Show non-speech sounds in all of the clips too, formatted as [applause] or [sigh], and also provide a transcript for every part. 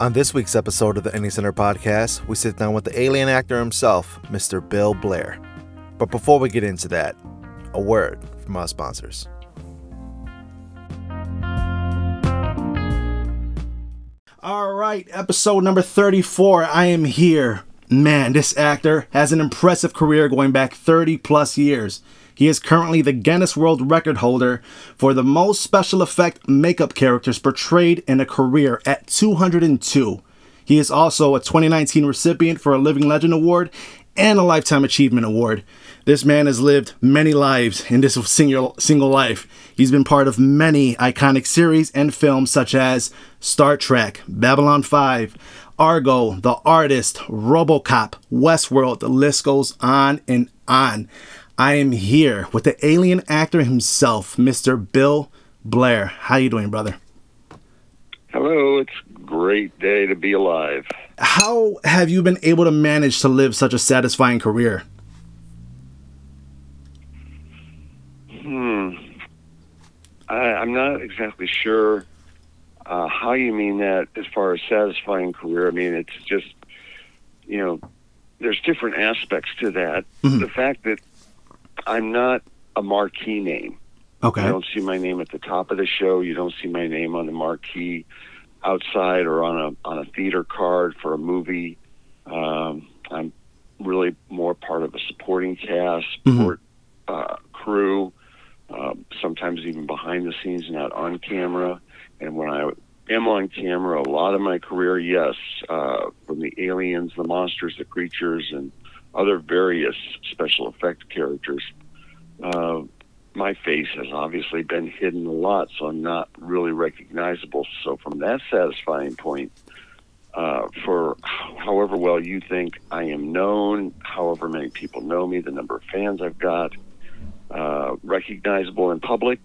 On this week's episode of the Any Center podcast, we sit down with the alien actor himself, Mr. Bill Blair. But before we get into that, a word from our sponsors. All right, episode number 34. I am here. Man, this actor has an impressive career going back 30 plus years. He is currently the Guinness World Record holder for the most special effect makeup characters portrayed in a career at 202. He is also a 2019 recipient for a Living Legend Award and a Lifetime Achievement Award. This man has lived many lives in this single, single life. He's been part of many iconic series and films such as Star Trek, Babylon 5, Argo, The Artist, Robocop, Westworld, the list goes on and on. I am here with the alien actor himself, Mr. Bill Blair. How you doing, brother? Hello, it's a great day to be alive. How have you been able to manage to live such a satisfying career? Hmm. I, I'm not exactly sure uh, how you mean that as far as satisfying career. I mean, it's just, you know, there's different aspects to that. Mhm. The fact that I'm not a marquee name. Okay. You don't see my name at the top of the show. You don't see my name on the marquee outside or on a on a theater card for a movie. Um, I'm really more part of a supporting cast, Mhm. uh, crew. Um, sometimes even behind the scenes, not on camera. And when I am on camera, a lot of my career, yes, uh, from the aliens, the monsters, the creatures, and other various special effect characters. Uh, my face has obviously been hidden a lot, so I'm not really recognizable. So, from that satisfying point, uh, for however well you think I am known, however many people know me, the number of fans I've got, uh, recognizable in public,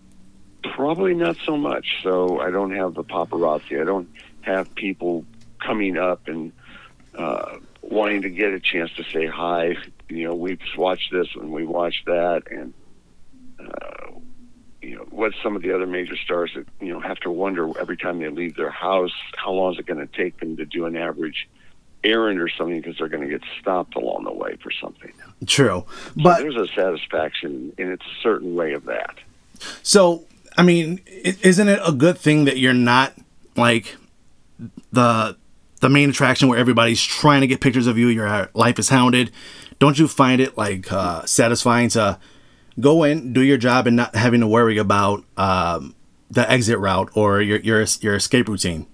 probably not so much. So, I don't have the paparazzi. I don't have people coming up and uh, wanting to get a chance to say hi. You know, we've watched this and we watched that, and uh, you know, what some of the other major stars that you know have to wonder every time they leave their house, how long is it going to take them to do an average errand or something because they're going to get stopped along the way for something. True. So But there's a satisfaction in its a certain way of that. So, I mean, isn't it a good thing that you're not like the the main attraction where everybody's trying to get pictures of you? Your life is hounded. Don't you find it like uh, satisfying to go in, do your job, and not having to worry about um, the exit route or your your your escape routine?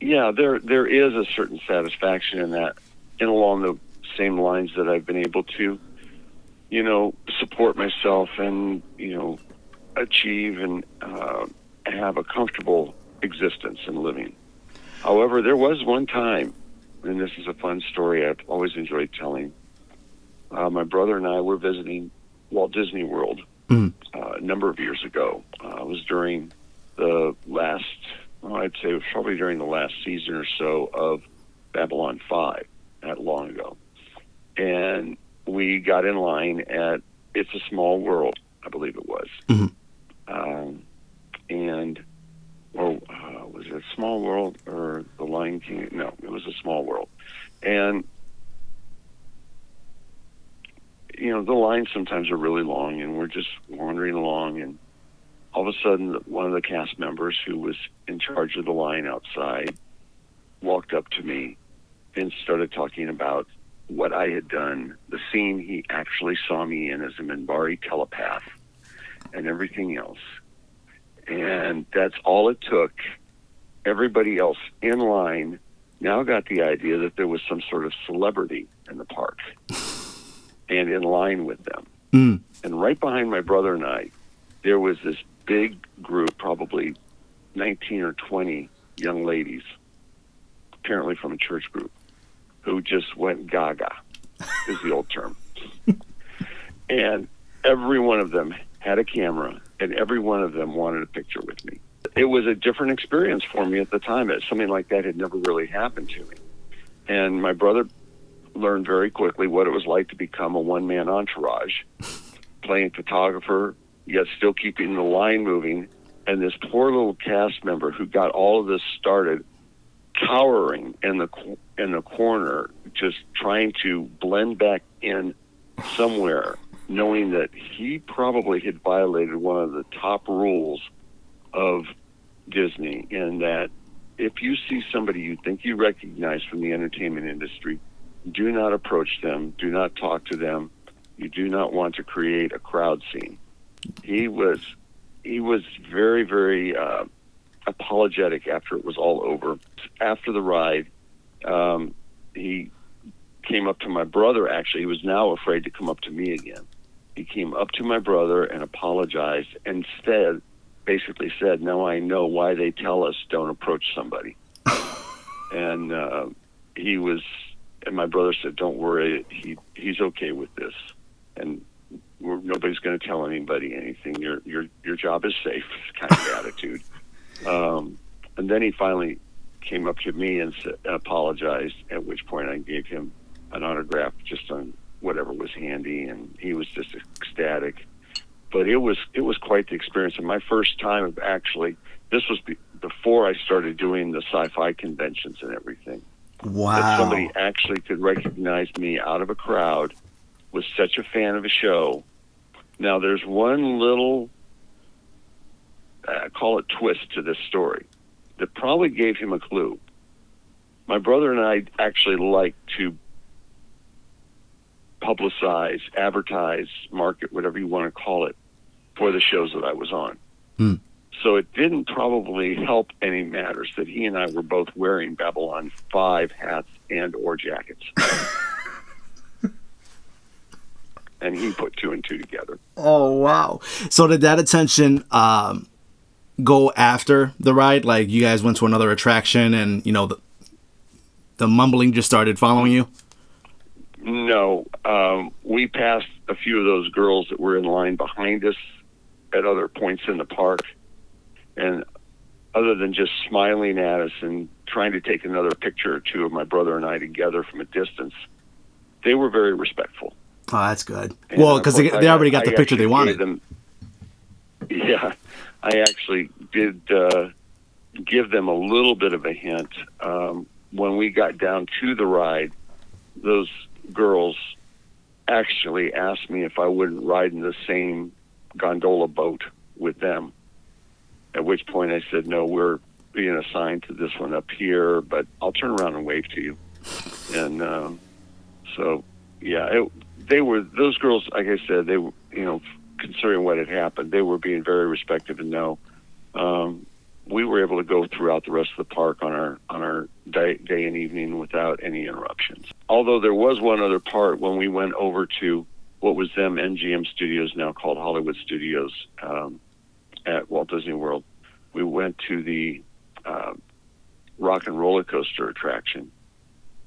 Yeah, there there is a certain satisfaction in that, and along the same lines that I've been able to, you know, support myself and you know, achieve and uh, have a comfortable existence and living. However, there was one time, and this is a fun story I've always enjoyed telling. Uh, my brother and I were visiting Walt Disney World Mhm. uh, a number of years ago. Uh, it was during the last, well, I'd say it was probably during the last season or so of Babylon 5, that long ago. And we got in line at It's a Small World, I believe it was. Mhm. Um, and, or uh, was it Small World or The Lion King? No, it was a Small World. And, you know, the lines sometimes are really long, and we're just wandering along, and all of a sudden, one of the cast members who was in charge of the line outside walked up to me and started talking about what I had done, the scene he actually saw me in as a Minbari telepath, and everything else. And that's all it took. Everybody else in line now got the idea that there was some sort of celebrity in the park [sighs] and in line with them. Mm. And right behind my brother and I, there was this big group, probably 19 or 20 young ladies, apparently from a church group, who just went gaga, is the old term. [laughs] and every one of them had a camera, and every one of them wanted a picture with me. It was a different experience for me at the time. It, something like that had never really happened to me. And my brother learned very quickly what it was like to become a one man entourage, [laughs] playing photographer, yet still keeping the line moving. And this poor little cast member who got all of this started cowering in the in the corner, just trying to blend back in somewhere, knowing that he probably had violated one of the top rules of Disney, in that if you see somebody you think you recognize from the entertainment industry, do not approach them, do not talk to them. You do not want to create a crowd scene. He was he was very very uh, apologetic after it was all over. After the ride, um, he came up to my brother. Actually, he was now afraid to come up to me again. He came up to my brother and apologized. Instead, basically said, "Now I know why they tell us don't approach somebody." [laughs] and uh, he was, and my brother said, "Don't worry, he he's okay with this." And we're, nobody's going to tell anybody anything. Your your your job is safe. [laughs] Kind of attitude. Um, and then he finally came up to me and said, apologized. At which point I gave him an autograph just on whatever was handy, and he was just ecstatic. But it was it was quite the experience, and my first time of actually this was be, before I started doing the sci-fi conventions and everything. Wow! That somebody actually could recognize me out of a crowd was such a fan of a show. Now there's one little uh, call it twist to this story that probably gave him a clue. My brother and I actually like to publicize, advertise, market, whatever you want to call it, for the shows that I was on. Hmm. So it didn't probably help any matters that he and I were both wearing Babylon 5 hats and or jackets. [laughs] and he put two and two together. Oh wow! So did that attention um, go after the ride? Like you guys went to another attraction, and you know the the mumbling just started following you. No, um, we passed a few of those girls that were in line behind us at other points in the park, and other than just smiling at us and trying to take another picture or two of my brother and I together from a distance, they were very respectful. Oh, that's good. And well, because they, they already got I, the picture they wanted. Them, yeah, I actually did uh, give them a little bit of a hint. Um, when we got down to the ride, those girls actually asked me if I wouldn't ride in the same gondola boat with them. At which point I said, no, we're being assigned to this one up here, but I'll turn around and wave to you. And um, so, yeah, it, they were those girls. Like I said, they were you know considering what had happened, they were being very respectful and no. Um, we were able to go throughout the rest of the park on our on our day, day and evening without any interruptions. Although there was one other part when we went over to what was them MGM Studios now called Hollywood Studios um, at Walt Disney World. We went to the uh, rock and roller coaster attraction,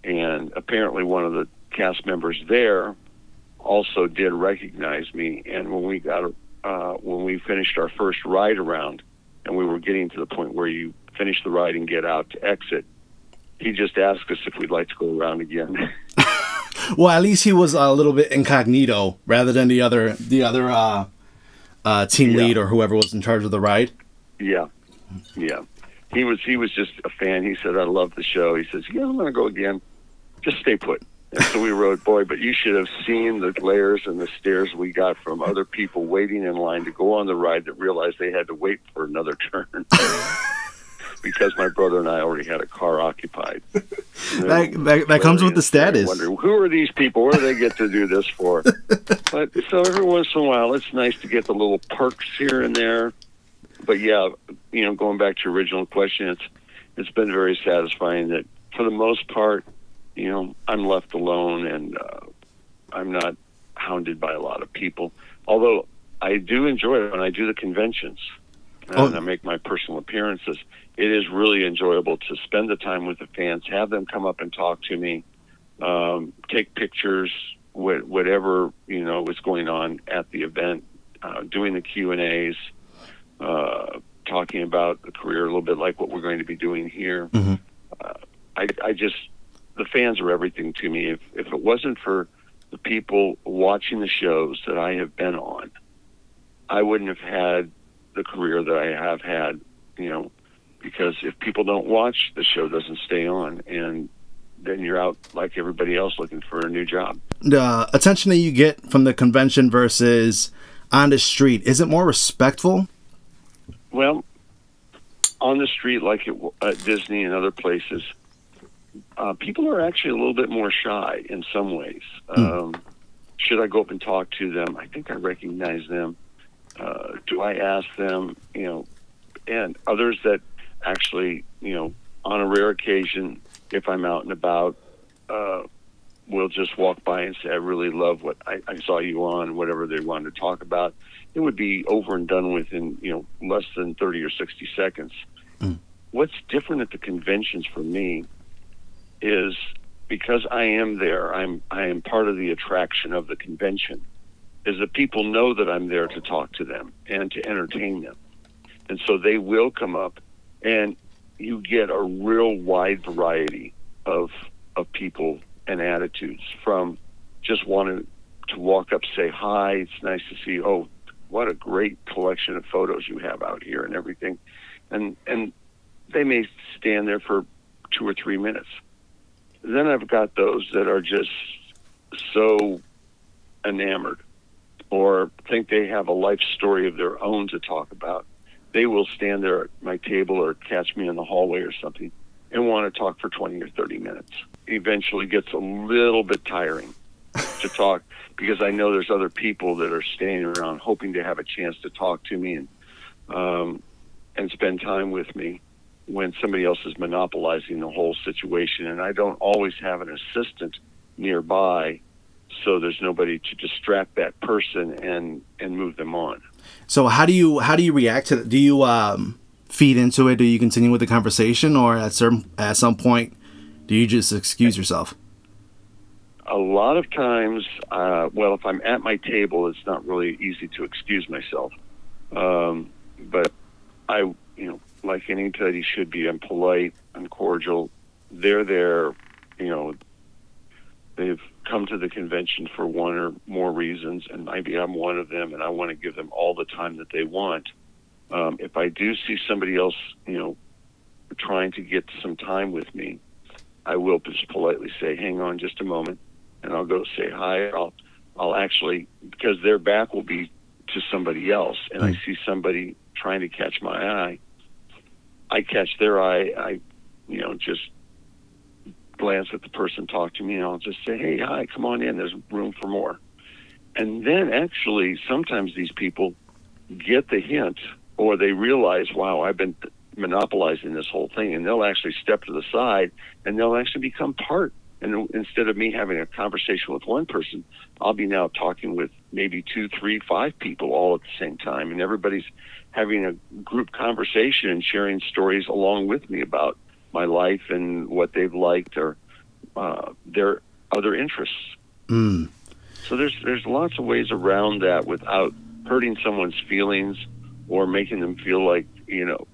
and apparently one of the cast members there also did recognize me. And when we got uh, when we finished our first ride around, and we were getting to the point where you finish the ride and get out to exit, he just asked us if we'd like to go around again. [laughs] well, at least he was a little bit incognito rather than the other the other uh, uh, team yeah. lead or whoever was in charge of the ride. Yeah, yeah. He was he was just a fan. He said, "I love the show." He says, "Yeah, I'm going to go again. Just stay put." And so we rode, boy, but you should have seen the glares and the stares we got from other people waiting in line to go on the ride that realized they had to wait for another turn. [laughs] because my brother and I already had a car occupied. [laughs] that that, that comes with the status. Wondering, who are these people? What do they get to do this for? [laughs] but so every once in a while, it's nice to get the little perks here and there. But yeah, you know, going back to your original question, it's it's been very satisfying that for the most part, you know, I'm left alone and uh, I'm not hounded by a lot of people. Although I do enjoy it when I do the conventions oh. and I make my personal appearances. It is really enjoyable to spend the time with the fans, have them come up and talk to me, um, take pictures, wh- whatever you know is going on at the event, uh, doing the Q and A's, uh, talking about the career a little bit like what we're going to be doing here. Mm-hmm. Uh, I, I just the fans are everything to me. If if it wasn't for the people watching the shows that I have been on, I wouldn't have had the career that I have had. You know, because if people don't watch, the show doesn't stay on, and then you're out like everybody else looking for a new job. The attention that you get from the convention versus on the street is it more respectful? Well, on the street, like at, at Disney and other places, uh, people are actually a little bit more shy in some ways. Mm. Um, should I go up and talk to them? I think I recognize them. Uh, do I ask them? You know, and others that actually, you know, on a rare occasion, if I'm out and about, uh, will just walk by and say, "I really love what I, I saw you on." Whatever they wanted to talk about, it would be over and done with in you know less than thirty or sixty seconds. Mm. What's different at the conventions for me is because I am there. I'm I am part of the attraction of the convention. Is that people know that I'm there to talk to them and to entertain them, and so they will come up, and you get a real wide variety of of people and attitudes from just wanting to walk up, say hi. It's nice to see. Oh, what a great collection of photos you have out here and everything, and and they may stand there for two or three minutes. Then I've got those that are just so enamored or think they have a life story of their own to talk about. They will stand there at my table or catch me in the hallway or something and want to talk for 20 or 30 minutes. Eventually gets a little bit tiring to [laughs] talk because I know there's other people that are standing around hoping to have a chance to talk to me and um, and spend time with me when somebody else is monopolizing the whole situation. And I don't always have an assistant nearby, so there's nobody to distract that person and and move them on. So how do you how do you react to that? Do you um, feed into it? Do you continue with the conversation, or at certain at some point, do you just excuse yourself? A lot of times, uh, well, if I'm at my table, it's not really easy to excuse myself. Um, but I, you know, like anybody should be, I'm polite, I'm cordial. They're there, you know, they've come to the convention for one or more reasons, and maybe I'm one of them, and I want to give them all the time that they want. Um, if I do see somebody else, you know, trying to get some time with me, I will just politely say, "Hang on, just a moment," and I'll go say hi. I'll, I'll actually because their back will be to somebody else, and I hmm. see somebody trying to catch my eye. I catch their eye. I, you know, just glance at the person, talk to me, and I'll just say, "Hey, hi, come on in. There's room for more." And then actually, sometimes these people get the hint or they realize, wow, I've been monopolizing this whole thing, and they'll actually step to the side and they'll actually become part. And instead of me having a conversation with one person, I'll be now talking with maybe two, three, five people all at the same time, and everybody's having a group conversation and sharing stories along with me about my life and what they've liked or uh, their other interests. Mm. So there's there's lots of ways around that without hurting someone's feelings or making them feel like you know,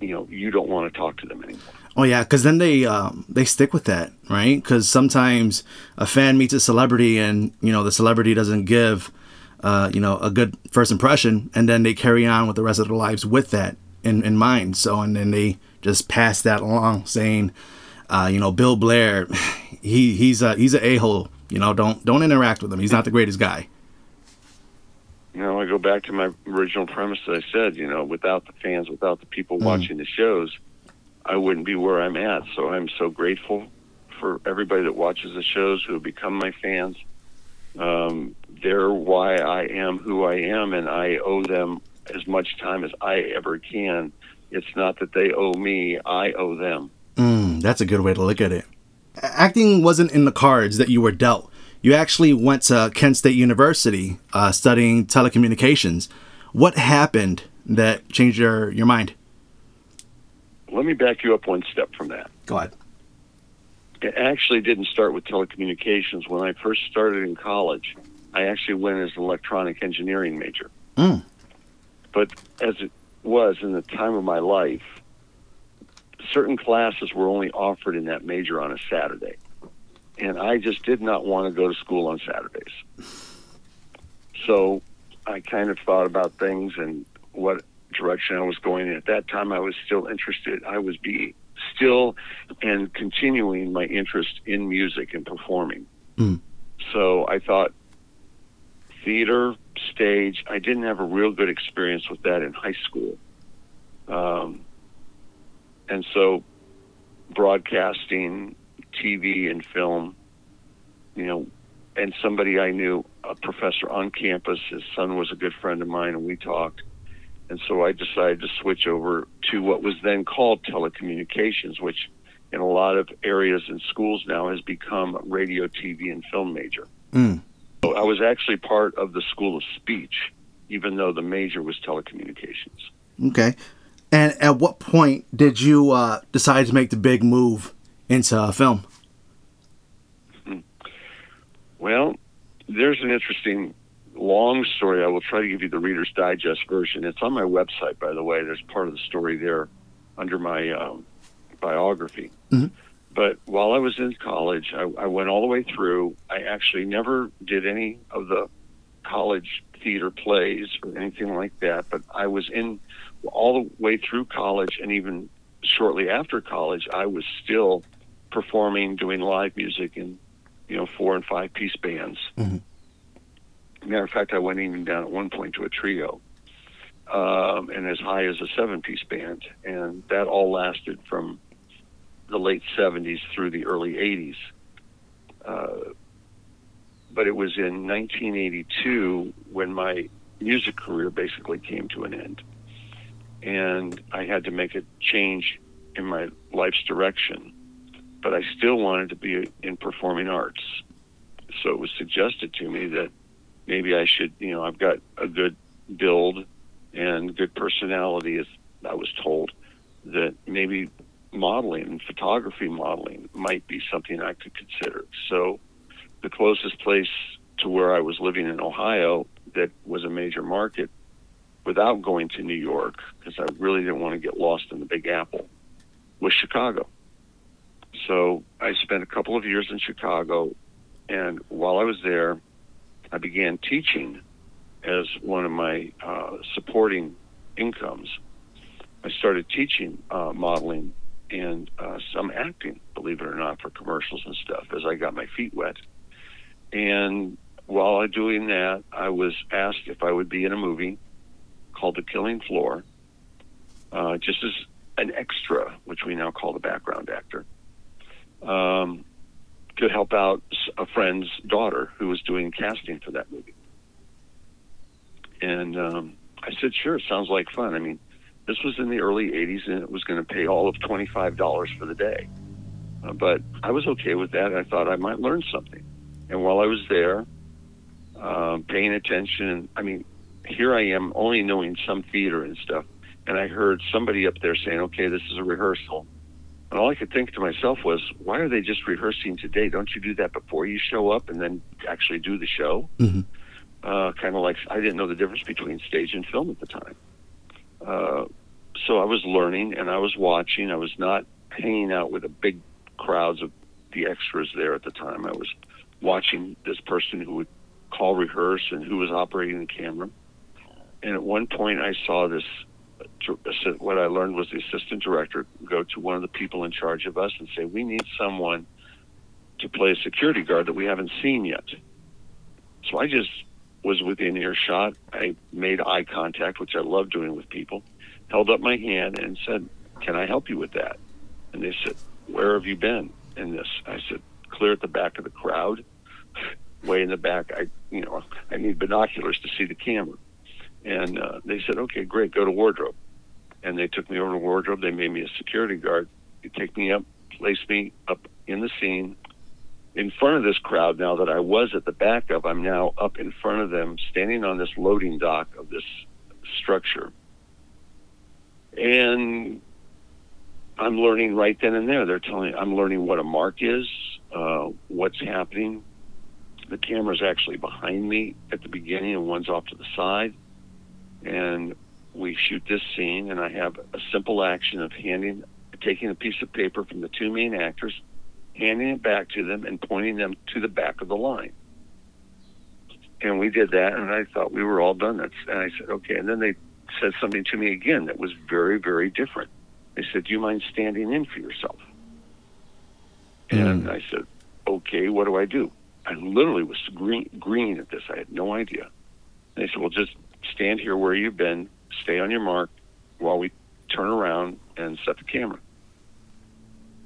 you know, you don't want to talk to them anymore. Oh yeah, because then they um, they stick with that, right? Because sometimes a fan meets a celebrity, and you know the celebrity doesn't give, uh, you know, a good first impression, and then they carry on with the rest of their lives with that in, in mind. So, and then they just pass that along, saying, uh, you know, Bill Blair, [sighs] he he's a he's an a hole. You know, don't don't interact with him. He's not the greatest guy you know, I go back to my original premise that I said, you know, without the fans, without the people mm. watching the shows, I wouldn't be where I'm at. So I'm so grateful for everybody that watches the shows who have become my fans. Um, they're why I am who I am, and I owe them as much time as I ever can. It's not that they owe me, I owe them. Mm, that's a good way to look at it. Acting wasn't in the cards that you were dealt you actually went to Kent State University uh, studying telecommunications. What happened that changed your, your mind? Let me back you up one step from that. Go ahead. It actually didn't start with telecommunications. When I first started in college, I actually went as an electronic engineering major. Mm. But as it was in the time of my life, certain classes were only offered in that major on a Saturday and I just did not want to go to school on Saturdays. So I kind of thought about things and what direction I was going. And at that time, I was still interested. I was be still and continuing my interest in music and performing. Mm. So I thought theater, stage. I didn't have a real good experience with that in high school. Um, and so broadcasting, TV, and film, you know, and somebody I knew, a professor on campus, his son was a good friend of mine, and we talked. And so I decided to switch over to what was then called telecommunications, which in a lot of areas and schools now has become radio, TV, and film major. Mm. I was actually part of the School of Speech, even though the major was telecommunications. Okay. And at what point did you uh, decide to make the big move into uh, film? Well, there's an interesting long story. I will try to give you the Reader's Digest version. It's on my website, by the way. There's part of the story there under my um, biography. Mhm. But while I was in college, I, I went all the way through. I actually never did any of the college theater plays or anything like that. But I was in all the way through college, and even shortly after college, I was still performing, doing live music, in, you know, four and five piece bands. Mhm. Matter of fact, I went even down at one point to a trio, um, and as high as a seven piece band, and that all lasted from the late 70s through the early 80s. Uh, but it was in 1982 when my music career basically came to an end. And I had to make a change in my life's direction. But I still wanted to be in performing arts. So it was suggested to me that maybe I should, you know, I've got a good build and good personality, as I was told, that maybe modeling and photography modeling might be something I could consider. So the closest place to where I was living in Ohio that was a major market without going to New York, because I really didn't want to get lost in the Big Apple, was Chicago. So I spent a couple of years in Chicago, and while I was there, I began teaching as one of my uh, supporting incomes. I started teaching uh, modeling and uh, some acting, believe it or not, for commercials and stuff as I got my feet wet. And while I'm doing that, I was asked if I would be in a movie called The Killing Floor, uh, just as an extra, which we now call the background actor, um, to help out a friend's daughter who was doing casting for that movie. And um, I said, sure, sounds like fun. I mean, this was in the early 80s and it was going to pay all of $25 for the day. Uh, but I was okay with that. I thought I might learn something. And while I was there, um, paying attention, I mean, here I am only knowing some theater and stuff. And I heard somebody up there saying, okay, this is a rehearsal. And all I could think to myself was, why are they just rehearsing today? Don't you do that before you show up and then actually do the show? Mhm. Uh, kind of like I didn't know the difference between stage and film at the time. Uh, so I was learning and I was watching. I was not hanging out with the big crowds of the extras there at the time. I was watching this person who would call rehearse and who was operating the camera. And at one point, I saw this. What I learned was the assistant director go to one of the people in charge of us and say, "We need someone to play a security guard that we haven't seen yet." So I just was within earshot. I made eye contact, which I love doing with people. Held up my hand and said, "Can I help you with that?" And they said, "Where have you been in this?" I said, "Clear at the back of the crowd, way in the back. I, you know, I need binoculars to see the camera." And uh, they said, "Okay, great. Go to wardrobe." And they took me over to wardrobe. They made me a security guard. They take me up, place me up in the scene, in front of this crowd now that I was at the back of, I'm now up in front of them, standing on this loading dock of this structure. And I'm learning right then and there. They're telling I'm learning what a mark is, uh, what's happening. The camera's actually behind me at the beginning, and one's off to the side. And we shoot this scene, and I have a simple action of handing, taking a piece of paper from the two main actors, handing it back to them and pointing them to the back of the line. And we did that, and I thought we were all done. That's, and I said, okay. And then they said something to me again that was very, very different. They said, "Do you mind standing in for yourself?" And Mm. I said, "Okay, what do I do?" I literally was green, green at this. I had no idea. And they said, "Well, just stand here where you've been. Stay on your mark while we turn around and set the camera."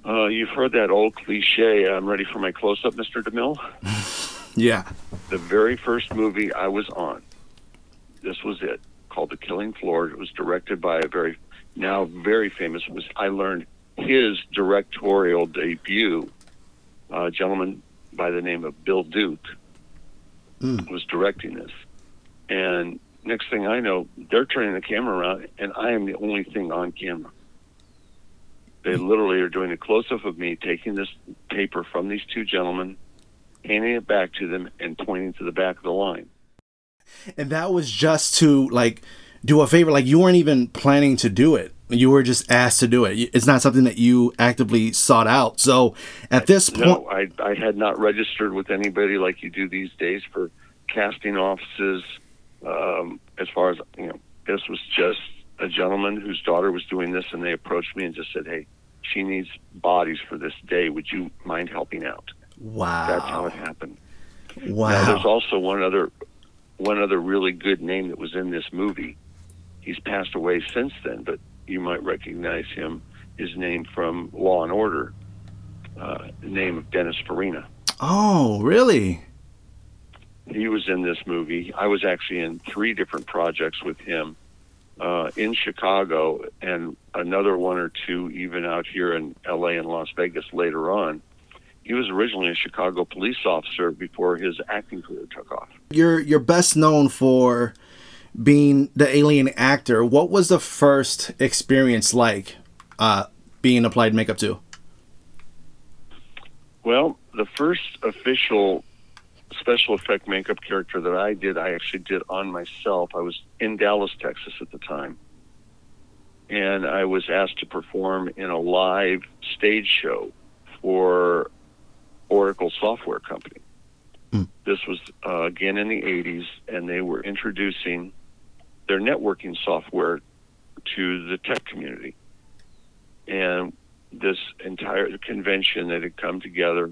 Uh, you've heard that old cliche, I'm ready for my close up, Mr. DeMille. [laughs] Yeah. The very first movie I was on, this was it, called The Killing Floor. It was directed by a very, now very famous, was I learned his directorial debut, uh, a gentleman by the name of Bill Duke Mm. was directing this. And next thing I know, they're turning the camera around, and I am the only thing on camera. They literally are doing a close up of me taking this paper from these two gentlemen, handing it back to them, and pointing to the back of the line. And that was just to like do a favor. Like you weren't even planning to do it. You were just asked to do it. It's not something that you actively sought out. So at this point, No, I, I had not registered with anybody like you do these days for casting offices. Um, as far as, you know, this was just a gentleman whose daughter was doing this, and they approached me and just said, hey, she needs bodies for this day. Would you mind helping out? wow, That's how it happened. Now, wow. there's also one other one other really good name that was in this movie. He's passed away since then, but you might recognize him. His name from Law and Order, uh, the name of Dennis Farina. oh, really? He was in this movie. I was actually in three different projects with him uh, in Chicago, and another one or two even out here in L.A. and Las Vegas later on. He was originally a Chicago police officer before his acting career took off. You're you're best known for being the alien actor. What was the first experience like uh, being applied makeup to? Well, the first official special effect makeup character that I did, I actually did on myself. I was in Dallas, Texas at the time. And I was asked to perform in a live stage show for Oracle Software Company. Hmm. This was uh, again in the 80s, and they were introducing their networking software to the tech community. And this entire convention that had come together.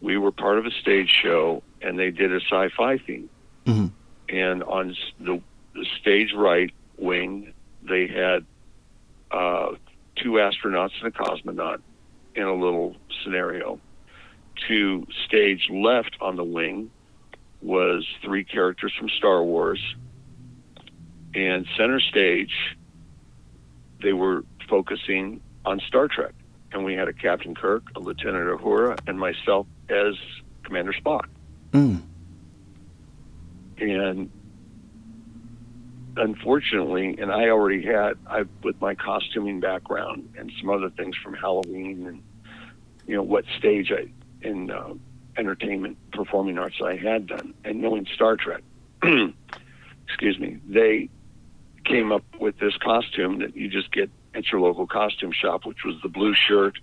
We were part of a stage show, and they did a sci-fi theme. Mhm. And on the, the stage right wing, they had uh, two astronauts and a cosmonaut in a little scenario. To stage left on the wing was three characters from Star Wars, and center stage they were focusing on Star Trek, and we had a Captain Kirk, a Lieutenant Uhura, and myself as Commander Spock. Mm. And unfortunately, and I already had, I with my costuming background and some other things from Halloween, and you know what stage I in uh, entertainment performing arts I had done, and knowing Star Trek. [clears throat] excuse me, they came up with this costume that you just get at your local costume shop, which was the blue shirt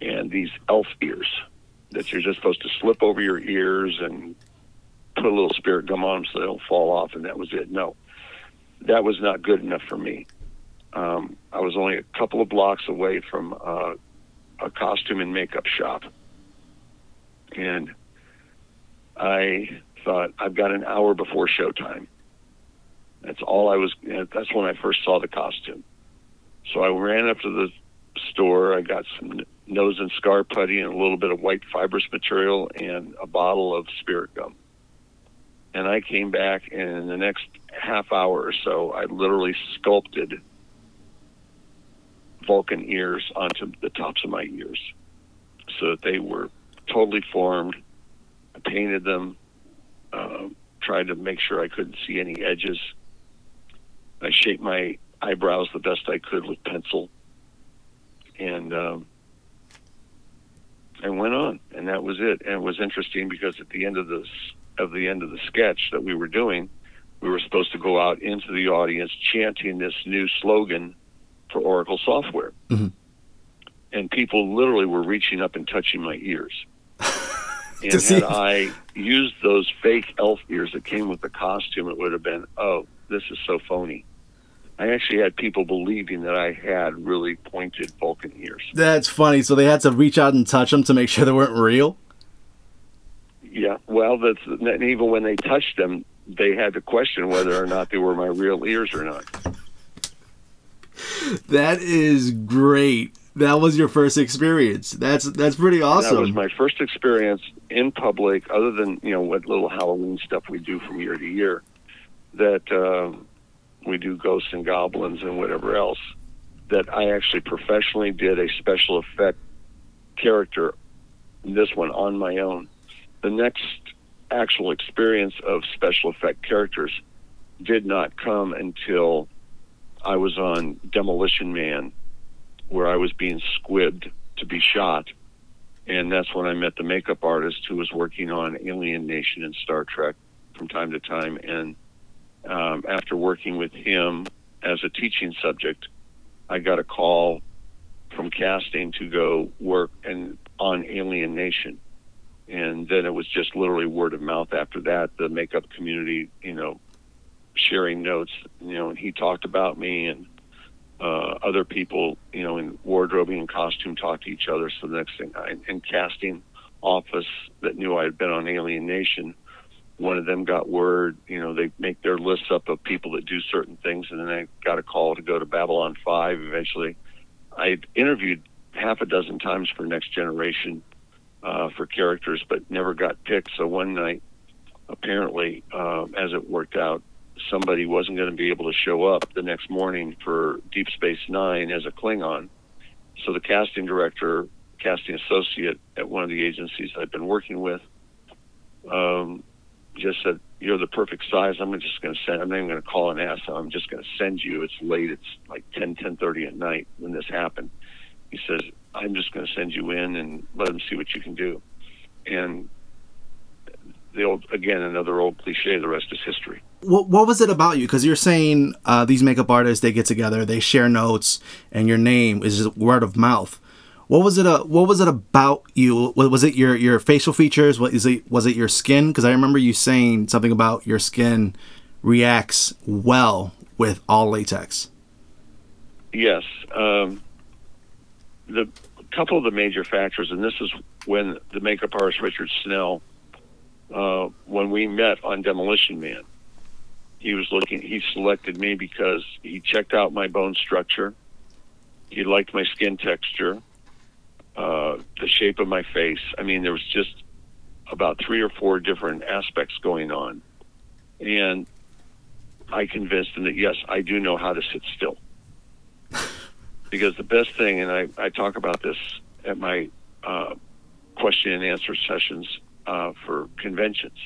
and these elf ears that you're just supposed to slip over your ears and put a little spirit gum on them so they don't fall off, and that was it. No, that was not good enough for me. Um, I was only a couple of blocks away from uh, a costume and makeup shop, and I thought I've got an hour before showtime. That's all I was. That's when I first saw the costume. So I ran up to the store. I got some nose and scar putty and a little bit of white fibrous material and a bottle of spirit gum. And I came back, and in the next half hour or so, I literally sculpted Vulcan ears onto the tops of my ears so that they were totally formed. I painted them, uh, tried to make sure I couldn't see any edges. I shaped my eyebrows the best I could with pencil, and um, and went on, and that was it. And it was interesting because at the end of this of the end of the sketch that we were doing, we were supposed to go out into the audience chanting this new slogan for Oracle software, Mhm. and people literally were reaching up and touching my ears. [laughs] And had if- I used those fake elf ears that came with the costume, it would have been, oh, this is so phony. I actually had people believing that I had really pointed Vulcan ears. That's funny. So they had to reach out and touch them to make sure they weren't real. Yeah, well, that's and even when they touched them, they had to question whether or not they were my real ears or not. That is great. That was your first experience. That's that's pretty awesome. That was my first experience in public, other than you know what little Halloween stuff we do from year to year. That uh, we do ghosts and goblins and whatever else. That I actually professionally did a special effect character, this one on my own the next actual experience of special effect characters did not come until I was on Demolition Man, where I was being squibbed to be shot. And that's when I met the makeup artist who was working on Alien Nation and Star Trek from time to time. And um, after working with him as a teaching subject, I got a call from casting to go work and on Alien Nation and then it was just literally word of mouth after that. The makeup community, you know, sharing notes. You know, and he talked about me, and uh, other people, you know, in wardrobing and costume talked to each other. So the next thing, I, in casting office that knew I had been on Alien Nation, one of them got word. You know, they make their lists up of people that do certain things, and then I got a call to go to Babylon Five. Eventually, I interviewed half a dozen times for Next Generation uh, for characters, but never got picked. So one night, apparently, uh, as it worked out, somebody wasn't going to be able to show up the next morning for Deep Space Nine as a Klingon. So the casting director, casting associate at one of the agencies I've been working with, um, just said, "You're the perfect size. I'm just going to send. I'm not even going to call and ask. I'm just going to send you. It's late. It's like 10, 10:30 at night when this happened." He says, I'm just going to send you in and let them see what you can do. And the old, again, another old cliche, the rest is history. What, what was it about you? Because you're saying uh, these makeup artists, they get together, they share notes, and your name is word of mouth. What was it? Uh, what was it about you? Was it your, your facial features? What is it? Was it your skin? Because I remember you saying something about your skin reacts well with all latex. Yes. Um, the couple of the major factors, and this is when the makeup artist Richard Snell, uh, when we met on Demolition Man, he was looking. He selected me because he checked out my bone structure. He liked my skin texture, uh, the shape of my face. I mean, there was just about three or four different aspects going on, and I convinced him that yes, I do know how to sit still [laughs] because the best thing, and I, I talk about this at my uh, question and answer sessions uh, for conventions.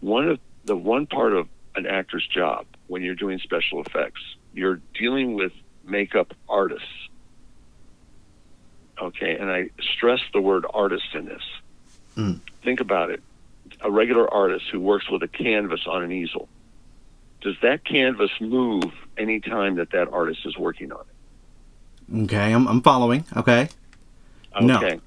One of the one part of an actor's job when you're doing special effects, you're dealing with makeup artists. Okay, and I stress the word artist in this. Mm. Think about it. A regular artist who works with a canvas on an easel. Does that canvas move anytime that that artist is working on it? Okay, I'm, I'm following. Okay. Okay. No.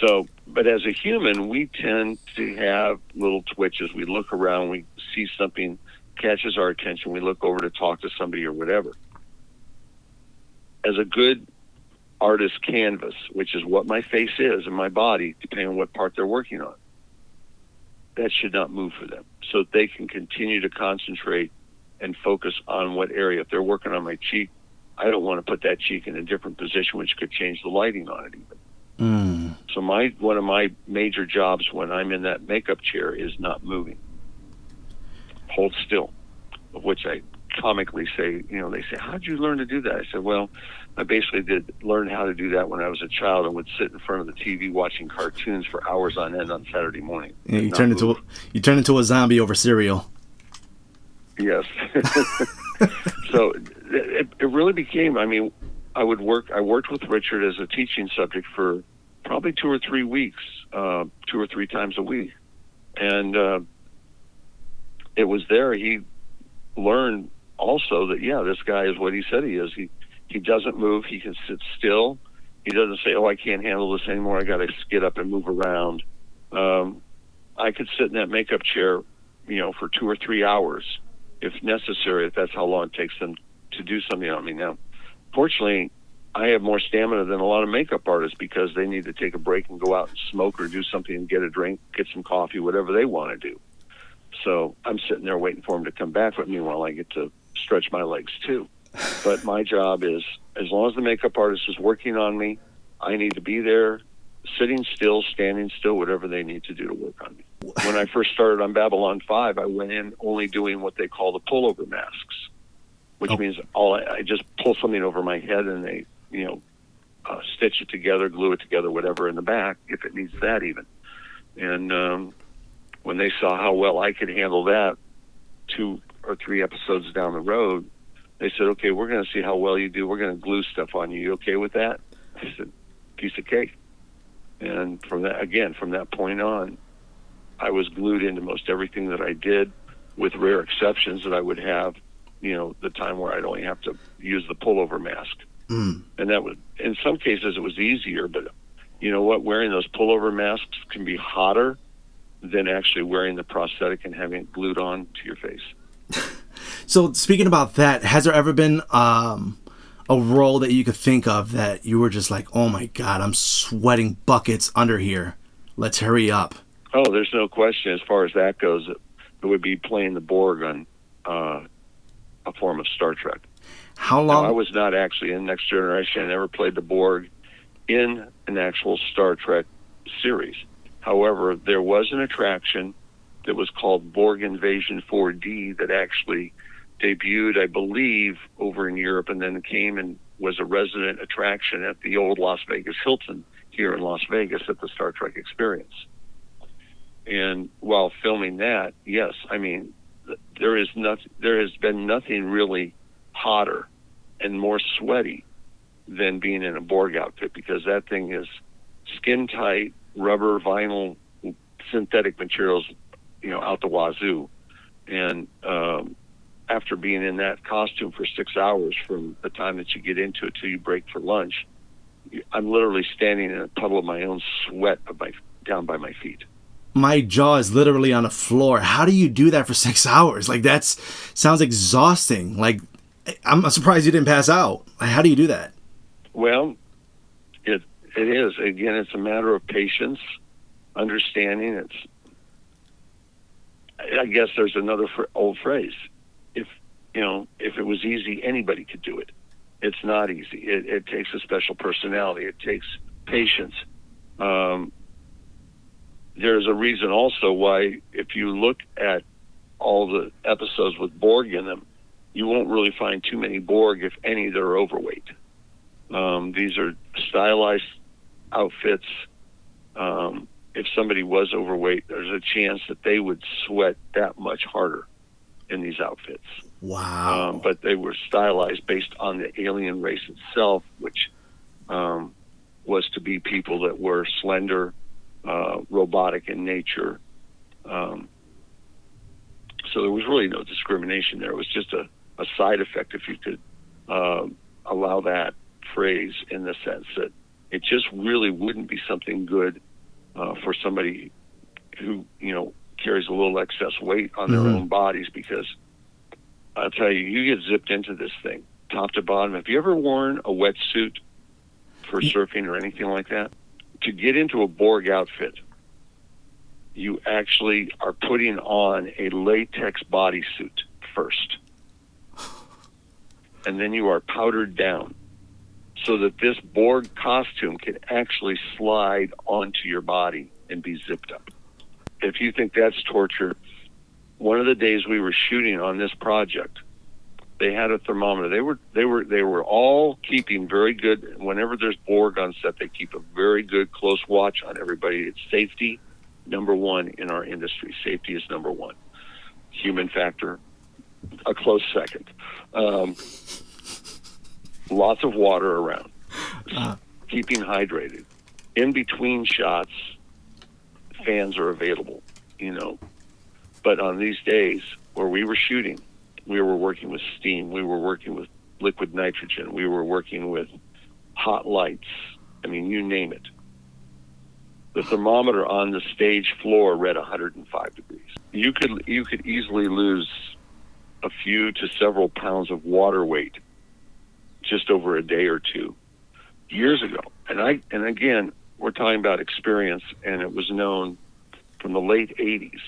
So, but as a human, we tend to have little twitches. We look around, we see something catches our attention, we look over to talk to somebody or whatever. As a good artist canvas, which is what my face is and my body, depending on what part they're working on, that should not move for them. So they can continue to concentrate and focus on what area. If they're working on my cheek, I don't want to put that cheek in a different position, which could change the lighting on it even. Mm. So my one of my major jobs when I'm in that makeup chair is not moving. Hold still, of which I comically say, you know, they say, "How'd you learn to do that?" I said, "Well, I basically did learn how to do that when I was a child and would sit in front of the TV watching cartoons for hours on end on Saturday morning." Yeah, you turn into a, you turn into a zombie over cereal. Yes. [laughs] so it, it really became. I mean, I would work. I worked with Richard as a teaching subject for probably two or three weeks, uh, two or three times a week, and uh, it was there. He learned also that yeah, this guy is what he said he is. He he doesn't move. He can sit still. He doesn't say, "Oh, I can't handle this anymore. I got to get up and move around." Um, I could sit in that makeup chair, you know, for two or three hours if necessary. If that's how long it takes them to do something on me. Now, fortunately, I have more stamina than a lot of makeup artists because they need to take a break and go out and smoke or do something and get a drink, get some coffee, whatever they want to do. So I'm sitting there waiting for them to come back with me while I get to stretch my legs too. But my job is, as long as the makeup artist is working on me, I need to be there, sitting still, standing still, whatever they need to do to work on me. When I first started on Babylon 5, I went in only doing what they call the pullover masks, which Oh. means all I, I just pull something over my head and they, you know, uh, stitch it together, glue it together, whatever in the back, if it needs that even. And um, when they saw how well I could handle that, two or three episodes down the road, they said, "Okay, we're going to see how well you do. We're going to glue stuff on you. You okay with that?" I said, "Piece of cake." And from that, again, from that point on, I was glued into most everything that I did, with rare exceptions that I would have, you know, the time where I'd only have to use the pullover mask Mm. and that was in some cases it was easier but you know what wearing those pullover masks can be hotter than actually wearing the prosthetic and having it glued on to your face [laughs] So speaking about that, has there ever been um, a role that you could think of that you were just like, oh my god, I'm sweating buckets under here. Let's hurry up. oh there's no question as far as that goes it, would be playing the borg on uh, a form of star trek How Now, long? I was not actually in Next Generation. I never played the Borg in an actual Star Trek series. However, there was an attraction that was called Borg Invasion 4D that actually debuted, I believe, over in Europe and then came and was a resident attraction at the old Las Vegas Hilton here in Las Vegas at the Star Trek Experience. And while filming that, yes, I mean, there is nothing. There has been nothing really hotter and more sweaty than being in a Borg outfit because that thing is skin tight, rubber, vinyl, synthetic materials, you know, out the wazoo. And um, after being in that costume for six hours from the time that you get into it till you break for lunch, I'm literally standing in a puddle of my own sweat of my, down by my feet. my jaw is literally on the floor. How do you do that for six [laughs] hours? Like that's sounds exhausting. Like I'm surprised you didn't pass out. Like, how do you do that? Well, it it is. Again, it's a matter of patience, understanding. It's. I guess there's another fr- old phrase. You know, if it was easy, anybody could do it. It's not easy. It, it takes a special personality. It takes patience. Um, there's a reason also why, if you look at all the episodes with Borg in them, you won't really find too many Borg, if any, that are overweight. Um, these are stylized outfits. Um, if somebody was overweight, there's a chance that they would sweat that much harder in these outfits. Wow. Um, but they were stylized based on the alien race itself, which um, was to be people that were slender, uh, robotic in nature. Um, so there was really no discrimination there. It was just a, a side effect, if you could um allow that phrase, in the sense that it just really wouldn't be something good uh, for somebody who, you know, carries a little excess weight on their Mhm. own bodies because I'll tell you, you get zipped into this thing, top to bottom. Have you ever worn a wetsuit for surfing or anything like that? To get into a Borg outfit, you actually are putting on a latex bodysuit first. [sighs] And then you are powdered down so that this Borg costume can actually slide onto your body and be zipped up. If you think that's torture, one of the days we were shooting on this project, they had a thermometer. They were they were they were all keeping very good. Whenever there's Borg on set, they keep a very good close watch on everybody. It's safety number one in our industry. Safety is number one. Human factor, a close second. Um, lots of water around. Uh. Keeping hydrated. In between shots, fans are available. You know, but on these days where we were shooting, we were working with steam, we were working with liquid nitrogen, we were working with hot lights. I mean, you name it. The thermometer on the stage floor read 105 degrees. You could you could easily lose a few to several pounds of water weight just over a day or two years ago. And I and again, we're talking about experience, and it was known from the late '80s.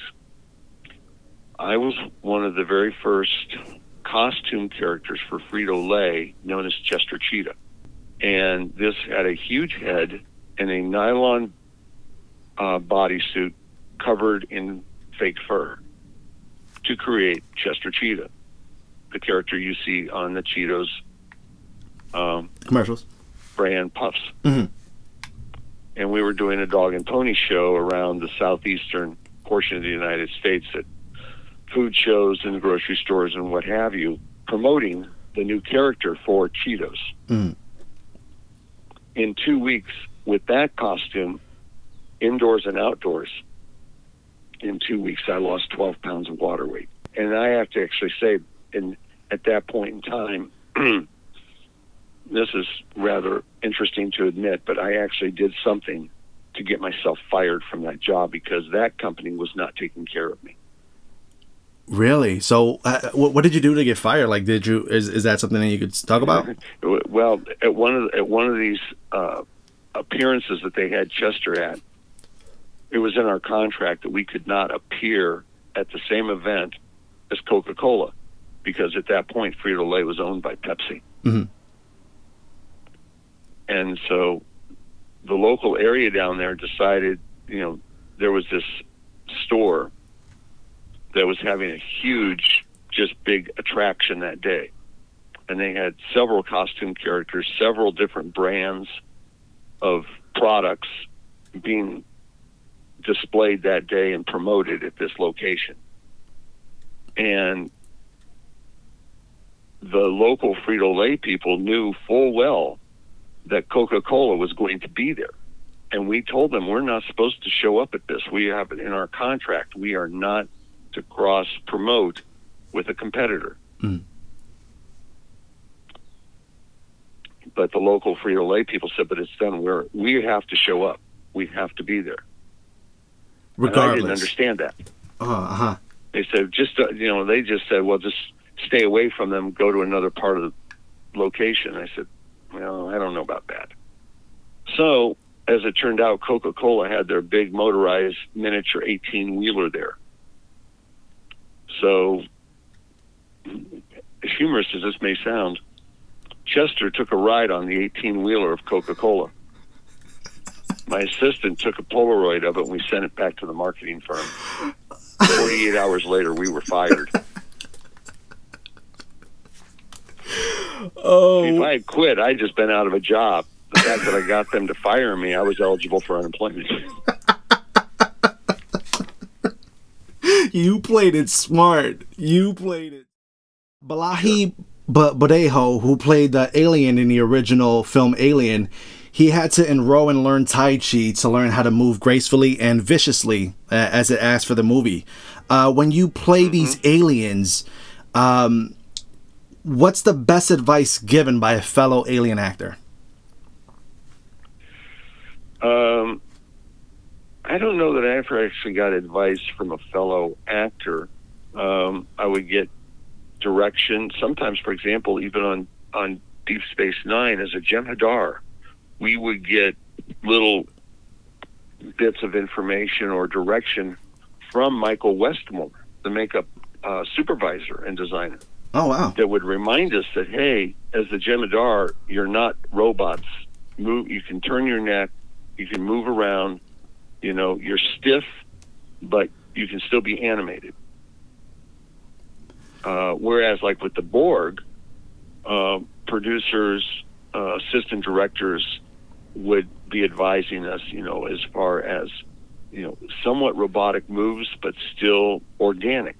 I was one of the very first costume characters for Frito Lay, known as Chester Cheetah, and this had a huge head and a nylon uh, bodysuit covered in fake fur to create Chester Cheetah, the character you see on the Cheetos um, Commercials. brand puffs. Mhm. And we were doing a dog and pony show around the southeastern portion of the United States at food shows and grocery stores and what have you, promoting the new character for Cheetos. Mhm. In two weeks, with that costume, indoors and outdoors, in two weeks, I lost 12 pounds of water weight. And I have to actually say, in, at that point in time, [clears throat] this is rather interesting to admit, but I actually did something to get myself fired from that job because that company was not taking care of me. Really? So, uh, what, what did you do to get fired? Like, did you is is that something that you could talk about? [laughs] Well, at one of at one of these uh, appearances that they had Chester at, it was in our contract that we could not appear at the same event as Coca Cola, because at that point Frito Lay was owned by Pepsi, Mhm. and so the local area down there decided, you know, there was this store that was having a huge, just big attraction that day. And they had several costume characters, several different brands of products being displayed that day and promoted at this location. And the local Frito Lay people knew full well that Coca Cola was going to be there. And we told them we're not supposed to show up at this. We have it in our contract. We are not to cross promote with a competitor. Mm. But the local Frito Lay people said, "But it's done. We're we have to show up. We have to be there." And I didn't understand that. Uh huh. They said, "Just uh, you know," they just said, "Well, just stay away from them. Go to another part of the location." I said, "Well, I don't know about that." So, as it turned out, Coca Cola had their big motorized miniature 18 wheeler there. So, as humorous as this may sound, Chester took a ride on the 18 wheeler of Coca Cola. My assistant took a Polaroid of it and we sent it back to the marketing firm. 48 hours later, we were fired. Oh. If I had quit, I'd just been out of a job. The fact that I got them to fire me, I was eligible for unemployment. You played it smart. You played it. Bolaji B- Badejo, who played the alien in the original film Alien, he had to enroll and learn Tai Chi to learn how to move gracefully and viciously, uh, as it asked for the movie. Uh, when you play these aliens, um, what's the best advice given by a fellow alien actor? Um, I don't know that I ever actually got advice from a fellow actor. Um, I would get direction. Sometimes, for example, even on on Deep Space Nine as a Jem'Hadar, we would get little bits of information or direction from Michael Westmore, the makeup uh, supervisor and designer Oh wow! that would remind us that hey, as the Jem'Hadar, you're not robots. Move. You can turn your neck. You can move around. You know, you're stiff, but you can still be animated. Uh, whereas, like with the Borg, uh, producers, uh, assistant directors would be advising us, you know, as far as you know, somewhat robotic moves, but still organic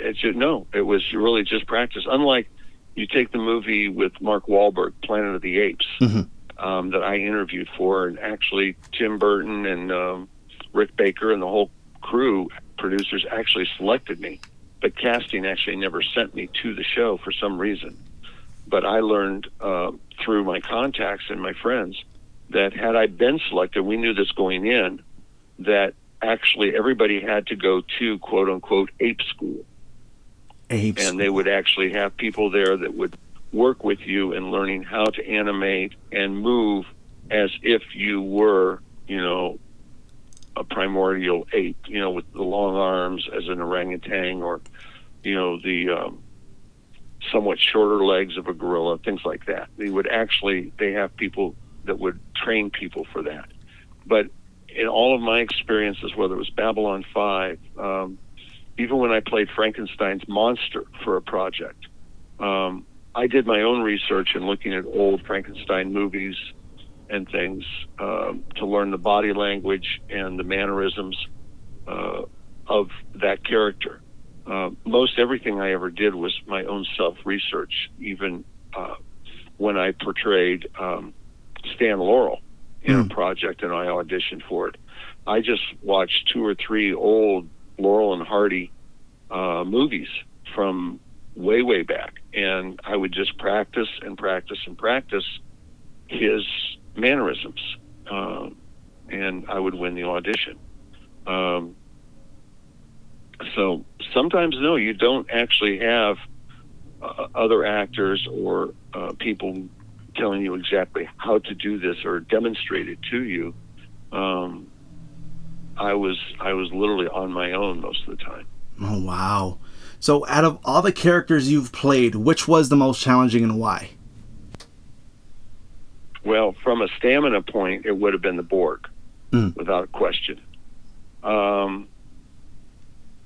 it's just, no, it was really just practice. Unlike you take the movie with Mark Wahlberg, Planet of the Apes, Mhm. Um, that I interviewed for, and actually Tim Burton and um, Rick Baker and the whole crew, producers actually selected me, but casting actually never sent me to the show for some reason. But I learned uh, through my contacts and my friends that had I been selected, we knew this going in, that actually everybody had to go to quote unquote ape school. Ape and they would actually have people there that would work with you in learning how to animate and move as if you were, you know, a primordial ape, you know, with the long arms as an orangutan or, you know, the um, somewhat shorter legs of a gorilla, things like that. They would actually, they have people that would train people for that. But in all of my experiences, whether it was Babylon 5, um, even when I played Frankenstein's monster for a project, um, I did my own research and looking at old Frankenstein movies and things um, to learn the body language and the mannerisms uh, of that character. Uh, most everything I ever did was my own self research, even uh, when I portrayed um, Stan Laurel in mm. a project and I auditioned for it. I just watched two or three old Laurel and Hardy uh, movies from way, way back, and I would just practice and practice and practice his mannerisms, uh, and I would win the audition. Um, so sometimes, no, you don't actually have uh, other actors or uh, people telling you exactly how to do this or demonstrate it to you. Um, I was I was literally on my own most of the time. Oh wow! So, out of all the characters you've played, which was the most challenging and why? Well, from a stamina point, it would have been the Borg, mm. without a question. Um,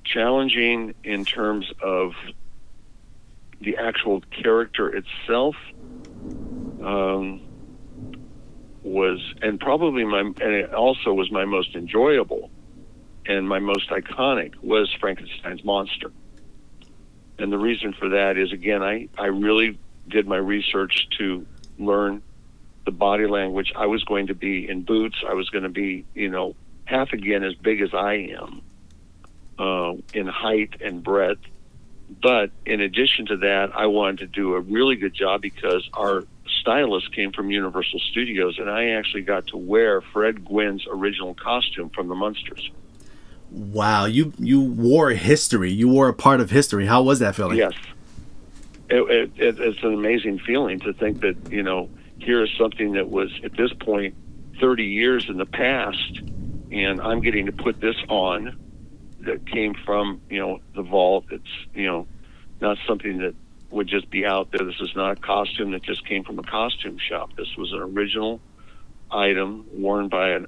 challenging in terms of the actual character itself um, was, and probably my, and it also was my most enjoyable and my most iconic was Frankenstein's monster. And the reason for that is, again, I, I really did my research to learn the body language. I was going to be in boots. I was going to be, you know, half again as big as I am uh, in height and breadth. But in addition to that, I wanted to do a really good job because our stylist came from Universal Studios, and I actually got to wear Fred Gwynne's original costume from the Munsters. Wow, you you wore history. You wore a part of history. How was that feeling? Yes, it, it, it's an amazing feeling to think that you know here is something that was at this point 30 years in the past, and I'm getting to put this on that came from you know the vault. It's you know not something that would just be out there. This is not a costume that just came from a costume shop. This was an original item worn by a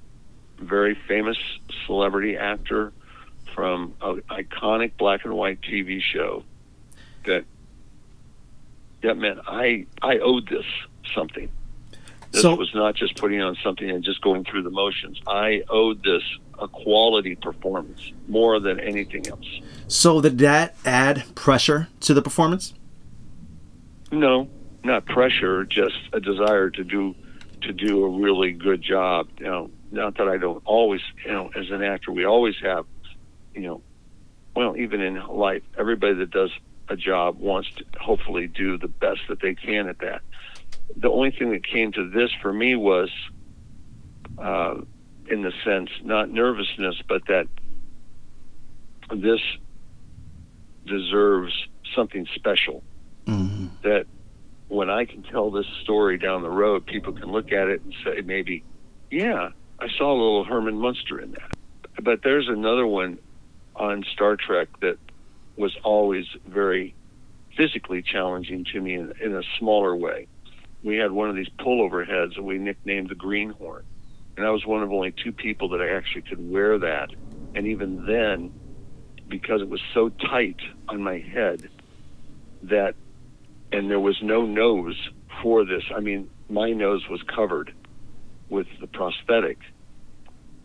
very famous celebrity actor from an iconic black and white TV show that that meant I I owed this something. This so, was not just putting on something and just going through the motions. I owed this a quality performance more than anything else. So did that add pressure to the performance? No, not pressure, just a desire to do to do a really good job. You know, not that I don't always, you know, as an actor, we always have, you know, well, even in life, everybody that does a job wants to hopefully do the best that they can at that the only thing that came to this for me was, uh, in the sense, not nervousness, but that this deserves something special. Mm-hmm. That when I can tell this story down the road, people can look at it and say, maybe, yeah, I saw a little Herman Munster in that. But there's another one on Star Trek that was always very physically challenging to me in, in a smaller way we had one of these pullover heads that we nicknamed the greenhorn. And I was one of only two people that I actually could wear that. And even then, because it was so tight on my head that, and there was no nose for this. I mean, my nose was covered with the prosthetic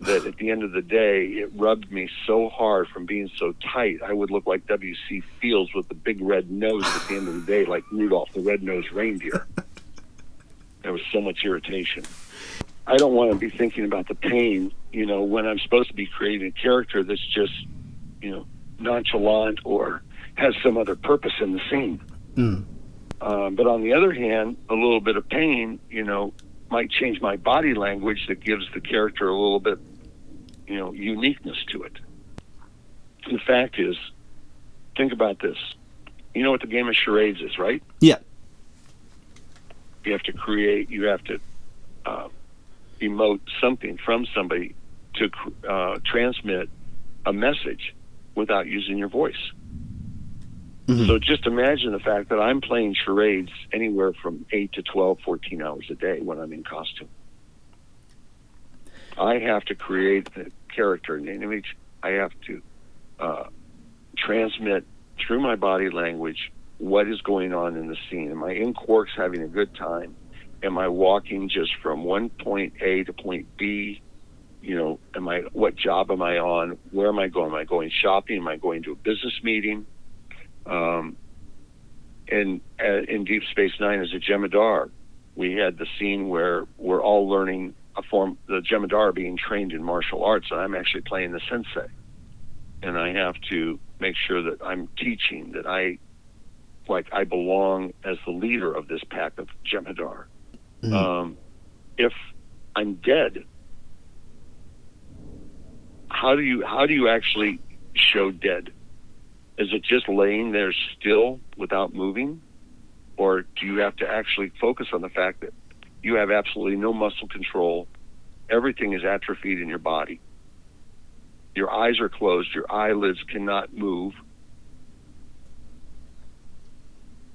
that at the end of the day, it rubbed me so hard from being so tight. I would look like W.C. Fields with the big red nose at the end of the day, like Rudolph the Red-Nosed Reindeer. [laughs] There was so much irritation. I don't want to be thinking about the pain, you know, when I'm supposed to be creating a character that's just, you know, nonchalant or has some other purpose in the scene. Mm. Um, but on the other hand, a little bit of pain, you know, might change my body language that gives the character a little bit, you know, uniqueness to it. The fact is, think about this. You know what the game of charades is, right? Yeah. You have to create. You have to uh, emote something from somebody to uh, transmit a message without using your voice. Mm-hmm. So just imagine the fact that I'm playing charades anywhere from 8 to 12, 14 hours a day when I'm in costume. I have to create the character and image. I have to uh, transmit through my body language what is going on in the scene. Am I in Quarks having a good time? Am I walking just from one point A to point B? You know, am I what job am I on? Where am I going? Am I going shopping? Am I going to a business meeting? Um, and uh, in Deep Space Nine, as a Jem'Hadar, we had the scene where we're all learning a form, the Jem'Hadar being trained in martial arts, and I'm actually playing the sensei, and I have to make sure that I'm teaching that I, like, I belong as the leader of this pack of Jem'Hadar. Mm-hmm. Um, if I'm dead, how do you how do you actually show dead? Is it just laying there still without moving, or do you have to actually focus on the fact that you have absolutely no muscle control? Everything is atrophied in your body. Your eyes are closed. Your eyelids cannot move.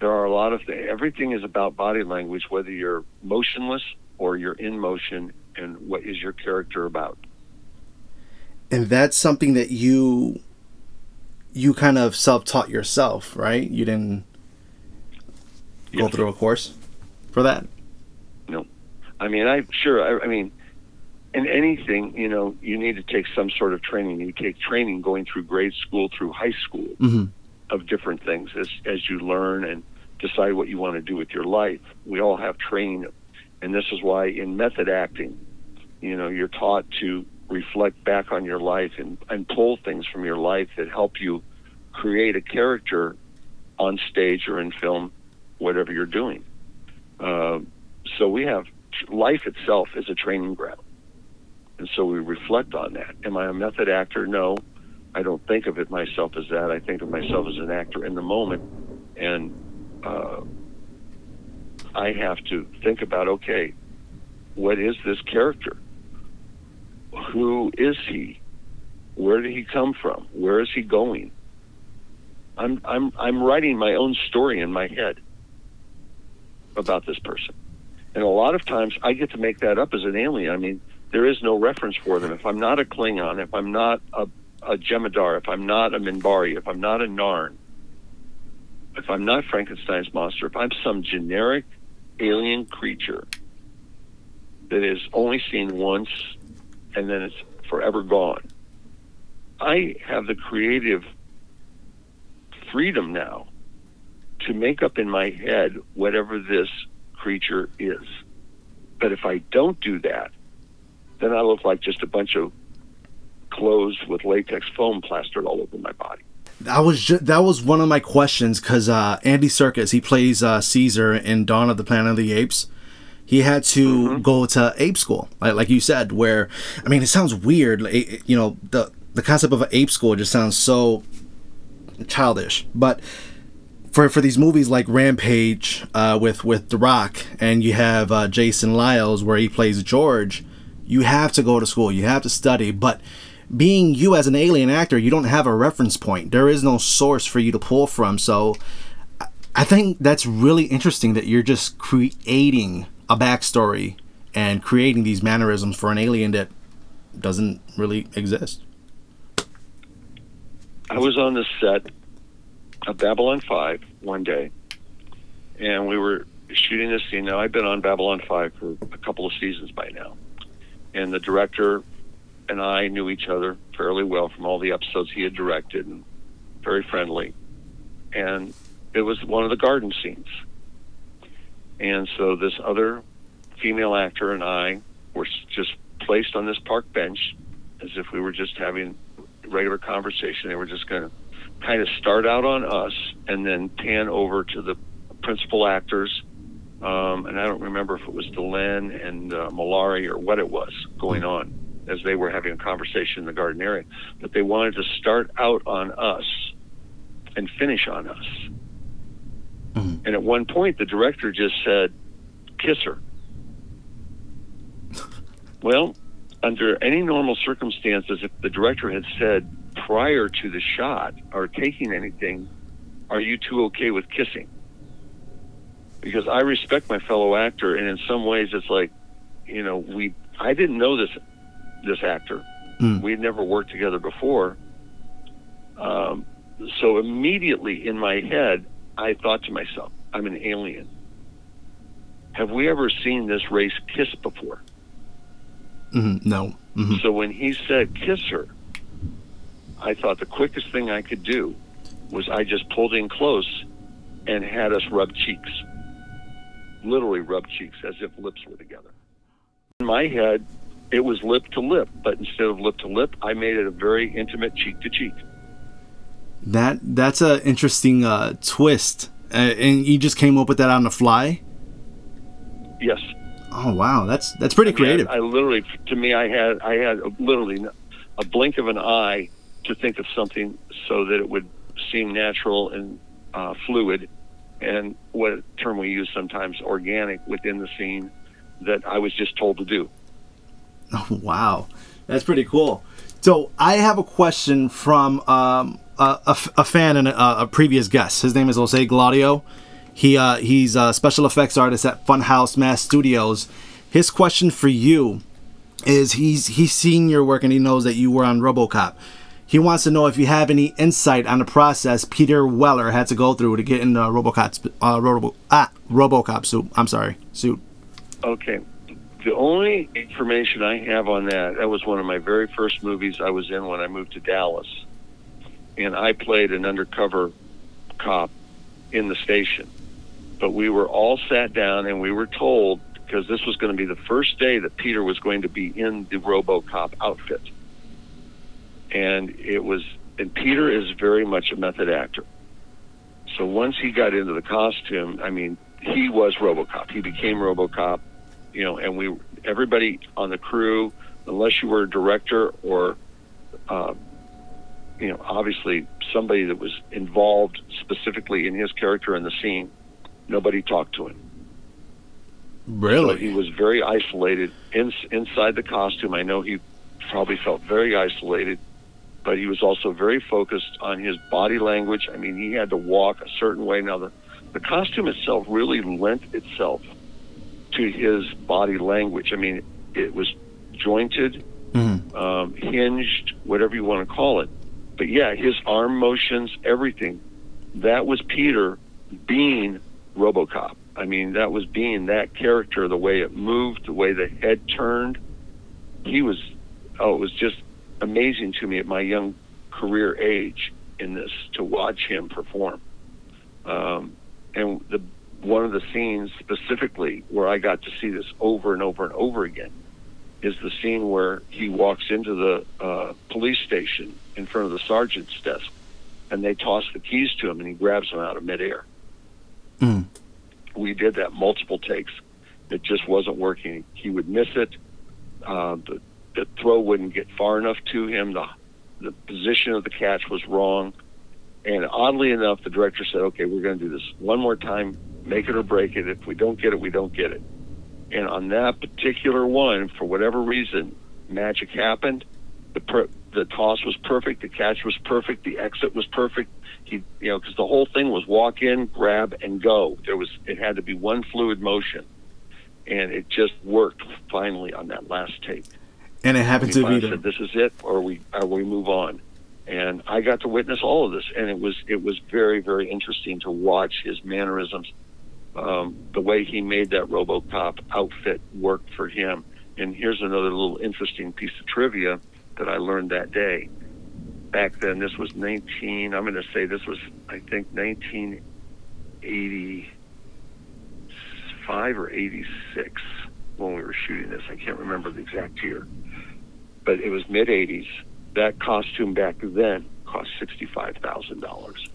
there are a lot of things. Everything is about body language, whether you're motionless or you're in motion, and what is your character about. And that's something that you you kind of self-taught yourself, right? You didn't go through a course for that. No, I mean, I sure. I, I mean, in anything, you know, you need to take some sort of training. You take training going through grade school through high school mm-hmm. of different things as as you learn and decide what you want to do with your life. We all have training, and this is why in method acting, you know, you're taught to reflect back on your life and, and pull things from your life that help you create a character on stage or in film, whatever you're doing. Uh, so we have life itself is a training ground. And so we reflect on that. Am I a method actor? No. I don't think of it myself as that. I think of myself as an actor in the moment. And uh, I have to think about okay, what is this character? Who is he? Where did he come from? Where is he going? I'm I'm I'm writing my own story in my head about this person. And a lot of times I get to make that up as an alien. I mean, there is no reference for them. If I'm not a Klingon, if I'm not a, a Jem'Hadar, if I'm not a Minbari, if I'm not a Narn, if I'm not Frankenstein's monster, if I'm some generic alien creature that is only seen once and then it's forever gone, I have the creative freedom now to make up in my head whatever this creature is. But if I don't do that, then I look like just a bunch of clothes with latex foam plastered all over my body. That was ju- that was one of my questions because uh, Andy Serkis he plays uh, Caesar in Dawn of the Planet of the Apes. He had to mm-hmm. go to ape school, like, like you said. Where I mean, it sounds weird. Like, you know, the the concept of an ape school just sounds so childish. But for for these movies like Rampage uh, with with The Rock, and you have uh, Jason Liles where he plays George, you have to go to school. You have to study, but being you as an alien actor, you don't have a reference point. There is no source for you to pull from. So I think that's really interesting that you're just creating a backstory and creating these mannerisms for an alien that doesn't really exist. I was on the set of Babylon 5 one day, and we were shooting this scene. Now, I've been on Babylon 5 for a couple of seasons by now. And the director and I knew each other fairly well from all the episodes he had directed and very friendly. And it was one of the garden scenes. And so this other female actor and I were just placed on this park bench as if we were just having regular conversation. They were just going to kind of start out on us and then pan over to the principal actors. Um, and I don't remember if it was Delenn and uh, Mollari or what it was going on as they were having a conversation in the garden area, but they wanted to start out on us and finish on us. Mm-hmm. And at one point, the director just said, kiss her. [laughs] well, under any normal circumstances, if the director had said prior to the shot or taking anything, are you two okay with kissing? Because I respect my fellow actor, and in some ways, it's like, you know, we I didn't know this this actor. Mm. We had never worked together before. Um, so immediately in my head, I thought to myself, I'm an alien. Have we ever seen this race kiss before? Mhm, No. Mhm. So when he said kiss her, I thought the quickest thing I could do was I just pulled in close and had us rub cheeks. Literally rub cheeks as if lips were together. In my head, it was lip to lip, but instead of lip to lip, I made it a very intimate cheek to cheek. That that's a interesting uh, twist, uh, and you just came up with that on the fly. Yes. Oh wow, that's that's pretty creative. I, I literally, to me, I had I had literally a blink of an eye to think of something so that it would seem natural and uh, fluid, and what term we use sometimes, organic within the scene that I was just told to do. Oh, [laughs] wow, that's pretty cool. So I have a question from um, a, a fan and a, a previous guest. His name is Jose Gladio. He uh, he's a special effects artist at Funhouse Mass Studios. His question for you is he's he's seen your work and he knows that you were on RoboCop. He wants to know if you have any insight on the process Peter Weller had to go through to get in the RoboCop uh, Robo, ah, RoboCop suit. I'm sorry, suit. Okay. The only information I have on that, that was one of my very first movies I was in when I moved to Dallas. And I played an undercover cop in the station. But we were all sat down and we were told, because this was going to be the first day that Peter was going to be in the Robocop outfit. And it was, and Peter is very much a method actor. So once he got into the costume, I mean, he was RoboCop. He became RoboCop, you know, and we everybody on the crew, unless you were a director or, uh, you know, obviously somebody that was involved specifically in his character in the scene, nobody talked to him. So Really? he was very isolated in, inside the costume. I know he probably felt very isolated, but he was also very focused on his body language. I mean, he had to walk a certain way. Now, the, the costume itself really lent itself to his body language. I mean, it was jointed, Mhm. um, hinged, whatever you want to call it. But yeah, his arm motions, everything, that was Peter being Robocop. I mean, that was being that character, the way it moved, the way the head turned. He was, oh, it was just amazing to me at my young career age in this to watch him perform. Um, and the one of the scenes specifically where I got to see this over and over and over again is the scene where he walks into the uh, police station in front of the sergeant's desk, and they toss the keys to him, and he grabs them out of midair. Mm. We did that multiple takes. It just wasn't working. He would miss it. Uh, the, the throw wouldn't get far enough to him. The the position of the catch was wrong. And oddly enough, the director said, "Okay, we're going to do this one more time. Make it or break it. If we don't get it, we don't get it." And on that particular one, for whatever reason, magic happened. The per- the toss was perfect. The catch was perfect. The exit was perfect. He, you know, because the whole thing was walk in, grab, and go. There was it had to be one fluid motion, and it just worked finally on that last tape. And it happened to be said, "This is it," or we or we move on. And I got to witness all of this, and it was it was very very interesting to watch his mannerisms, um, the way he made that RoboCop outfit work for him. And here's another little interesting piece of trivia that I learned that day. Back then, this was 19. I'm going to say this was I think 1985 or 86 when we were shooting this. I can't remember the exact year, but it was mid 80s. That costume back then cost sixty-five thousand dollars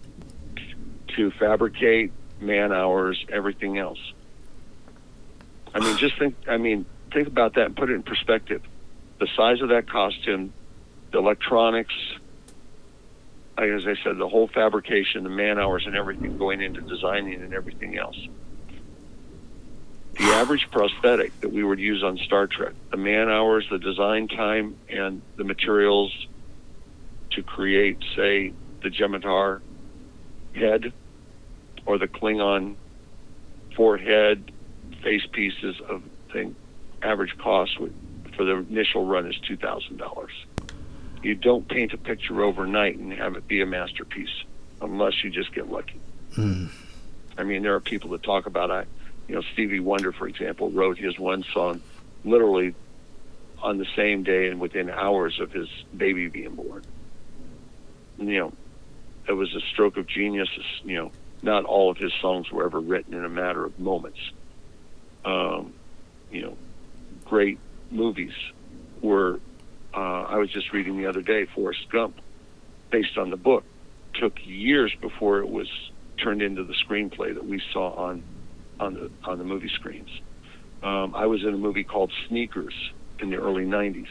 to fabricate, man hours, everything else. I mean, just think. I mean, think about that and put it in perspective. The size of that costume, the electronics, as I said, the whole fabrication, the man hours, and everything going into designing and everything else. The average prosthetic that we would use on Star Trek, the man hours, the design time, and the materials to create, say, the Jem'Hadar head or the Klingon forehead face pieces of thing, average cost would, for the initial run is two thousand dollars. You don't paint a picture overnight and have it be a masterpiece unless you just get lucky. Mm. I mean, there are people that talk about I, you know, Stevie Wonder, for example, wrote his one song literally on the same day and within hours of his baby being born. And, you know, it was a stroke of genius. You know, not all of his songs were ever written in a matter of moments. Um, you know, great movies were. Uh, I was just reading the other day, Forrest Gump, based on the book, took years before it was turned into the screenplay that we saw on on the on the movie screens. Um, I was in a movie called Sneakers in the early '90s.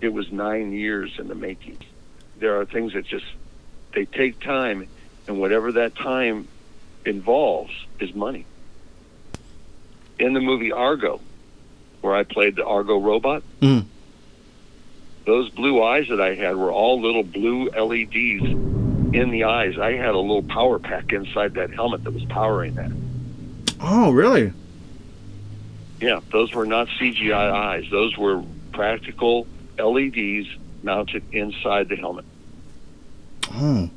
It was nine years in the making. There are things that just they take time, and whatever that time involves is money. In the movie Argo, where I played the Argo robot, Mm. those blue eyes that I had were all little blue LEDs in the eyes. I had a little power pack inside that helmet that was powering that. Oh, really? Yeah, those were not CGI eyes. Those were practical LEDs mounted inside the helmet. Oh.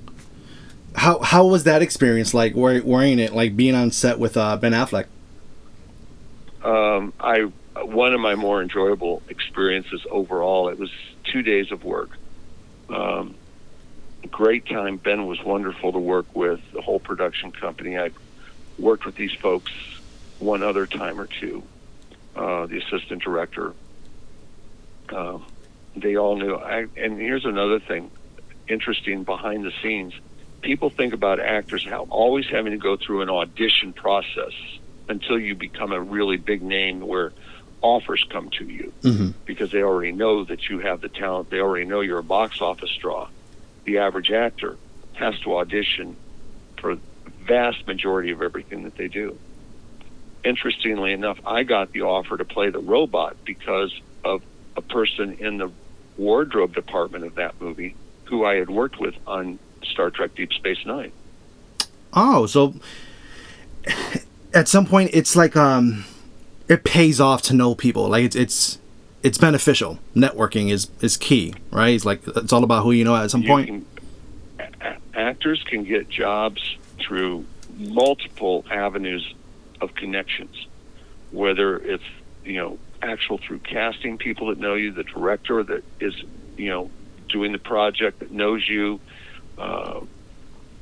How how was that experience like wearing it like being on set with uh, Ben Affleck? Um, I one of my more enjoyable experiences overall. It was two days of work. Um, great time. Ben was wonderful to work with. The whole production company. I worked with these folks one other time or two. Uh, the assistant director. Um, they all knew. I, and here's another thing, interesting behind the scenes. People think about actors how always having to go through an audition process until you become a really big name where offers come to you Mm-hmm. because they already know that you have the talent. They already know you're a box office draw. The average actor has to audition for the vast majority of everything that they do. Interestingly enough, I got the offer to play the robot because of a person in the wardrobe department of that movie who I had worked with on Star Trek Deep Space Nine. Oh, so [sighs] at some point it's like um it pays off to know people. Like it's it's it's beneficial. Networking is is key, right? It's like it's all about who you know at some You point. can- actors can get jobs through multiple avenues of connections, whether it's you know actual through casting people that know you, the director that is you know doing the project that knows you. Uh,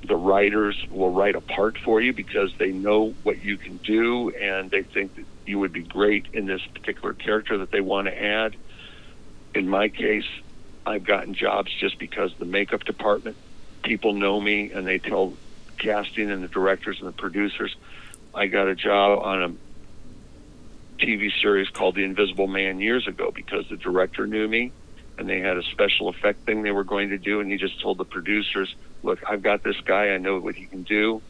the writers will write a part for you because they know what you can do and they think that you would be great in this particular character that they want to add. In my case, I've gotten jobs just because the makeup department people know me and they tell casting and the directors and the producers. I got a job on a TV series called The Invisible Man years ago because the director knew me and they had a special effect thing they were going to do and he just told the producers, "Look, I've got this guy. I know what he can do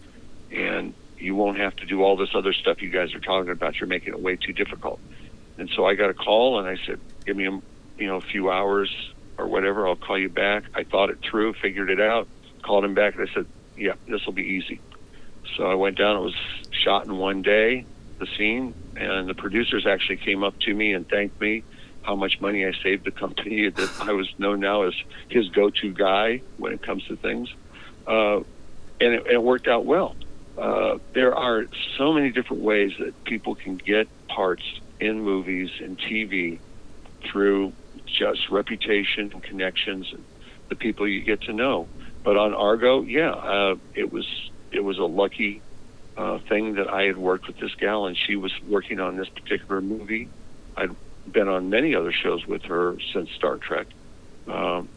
and you won't have to do all this other stuff you guys are talking about. You're making it way too difficult." And so I got a call and I said, "Give me a, you know, a few hours or whatever. I'll call you back." I thought it through, figured it out, called him back and I said, "Yeah, this will be easy." So I went down. It was shot in one day, the scene, and the producers actually came up to me and thanked me how much money I saved the company. [laughs] That I was known now as his go-to guy when it comes to things, uh, and, it, and it worked out well. Uh, there are so many different ways that people can get parts in movies and TV through just reputation and connections and the people you get to know. But on Argo, yeah, uh, it was it was a lucky uh, thing that I had worked with this gal, and she was working on this particular movie. I'd been on many other shows with her since Star Trek, um,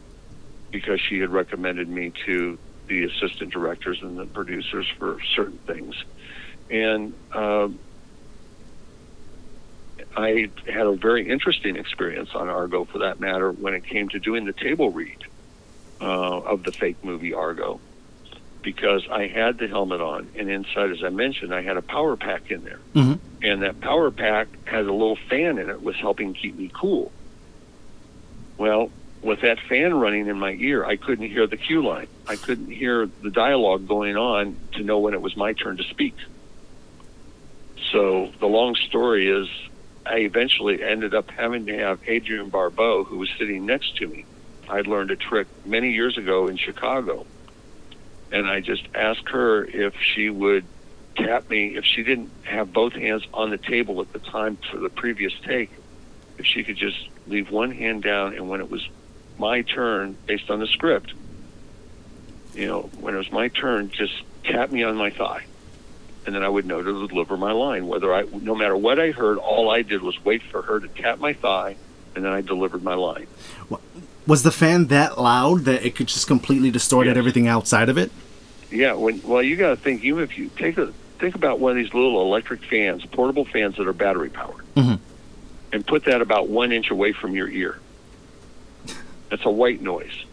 because she had recommended me to the assistant directors and the producers for certain things, and um, I had a very interesting experience on Argo, for that matter, when it came to doing the table read uh, of the fake movie Argo because I had the helmet on, and inside, as I mentioned, I had a power pack in there. Mhm. and that power pack had a little fan in it, was helping keep me cool. Well, with that fan running in my ear, I couldn't hear the cue line. I couldn't hear the dialogue going on to know when it was my turn to speak. So the long story is, I eventually ended up having to have Adrienne Barbeau, who was sitting next to me. I'd learned a trick many years ago in Chicago. And I just asked her if she would tap me, if she didn't have both hands on the table at the time for the previous take, if she could just leave one hand down and when it was my turn, based on the script, you know, when it was my turn, just tap me on my thigh. And then I would know to deliver my line. Whether I, no matter what I heard, all I did was wait for her to tap my thigh, and then I delivered my line. Was the fan that loud that it could just completely distort Yes. everything outside of it? Yeah, when well, you got to think. Even if you take a think about one of these little electric fans, portable fans that are battery powered, Mhm. and put that about one inch away from your ear. That's a white noise.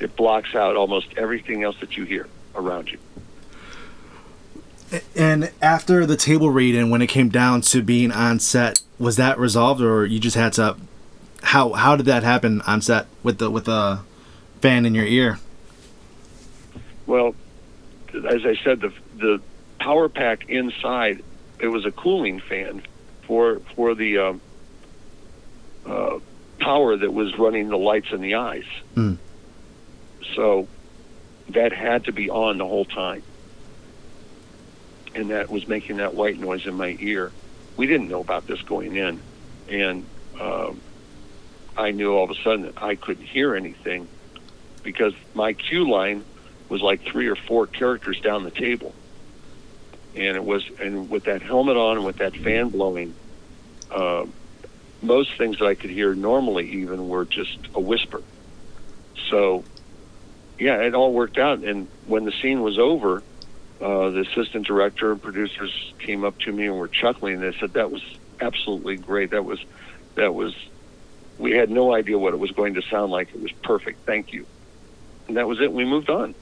It blocks out almost everything else that you hear around you. And after the table read and when it came down to being on set, was that resolved or you just had to how how did that happen on set with the with the fan in your ear? Well, as I said, the the power pack inside it was a cooling fan for for the um, uh, power that was running the lights in the eyes. Mm. So that had to be on the whole time, and that was making that white noise in my ear. We didn't know about this going in, and um, I knew all of a sudden that I couldn't hear anything because my cue line was like three or four characters down the table. And it was, and with that helmet on and with that fan blowing, uh, most things that I could hear normally even were just a whisper. So, yeah, it all worked out. And when the scene was over, uh, the assistant director and producers came up to me and were chuckling. They said that was absolutely great. That was, that was, we had no idea what it was going to sound like. It was perfect. Thank you. And that was it. We moved on.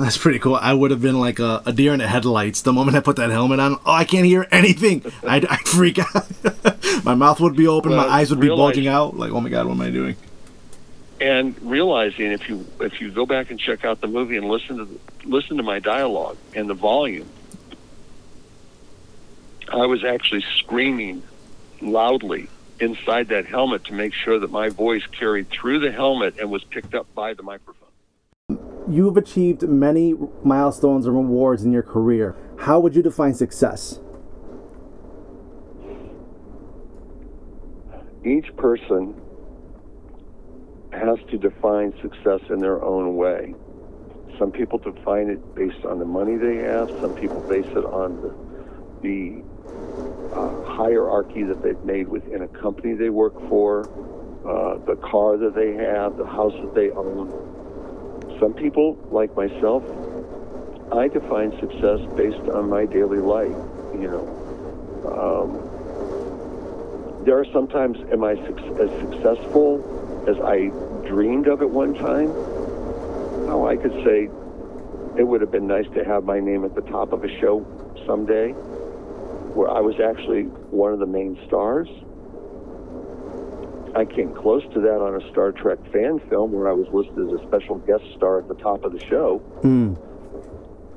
That's pretty cool. I would have been like a, a deer in the headlights the moment I put that helmet on. Oh, I can't hear anything. [laughs] I'd, I'd freak out. [laughs] my mouth would be open. Well, my eyes would be bulging out. Like, oh my god, what am I doing? and realizing if you if you go back and check out the movie and listen to the, listen to my dialogue and the volume, I was actually screaming loudly inside that helmet to make sure that my voice carried through the helmet and was picked up by the microphone. You have achieved many milestones and rewards in your career. How would you define success? Each person has to define success in their own way. Some people define it based on the money they have. Some people base it on the, the uh, hierarchy that they've made within a company they work for, uh, the car that they have, the house that they own. Some people, like myself, I define success based on my daily life. You know, um, there are sometimes am I suc- as successful as I dreamed of at one time? Oh, I could say it would have been nice to have my name at the top of a show someday where I was actually one of the main stars. I came close to that on a Star Trek fan film where I was listed as a special guest star at the top of the show. Hmm.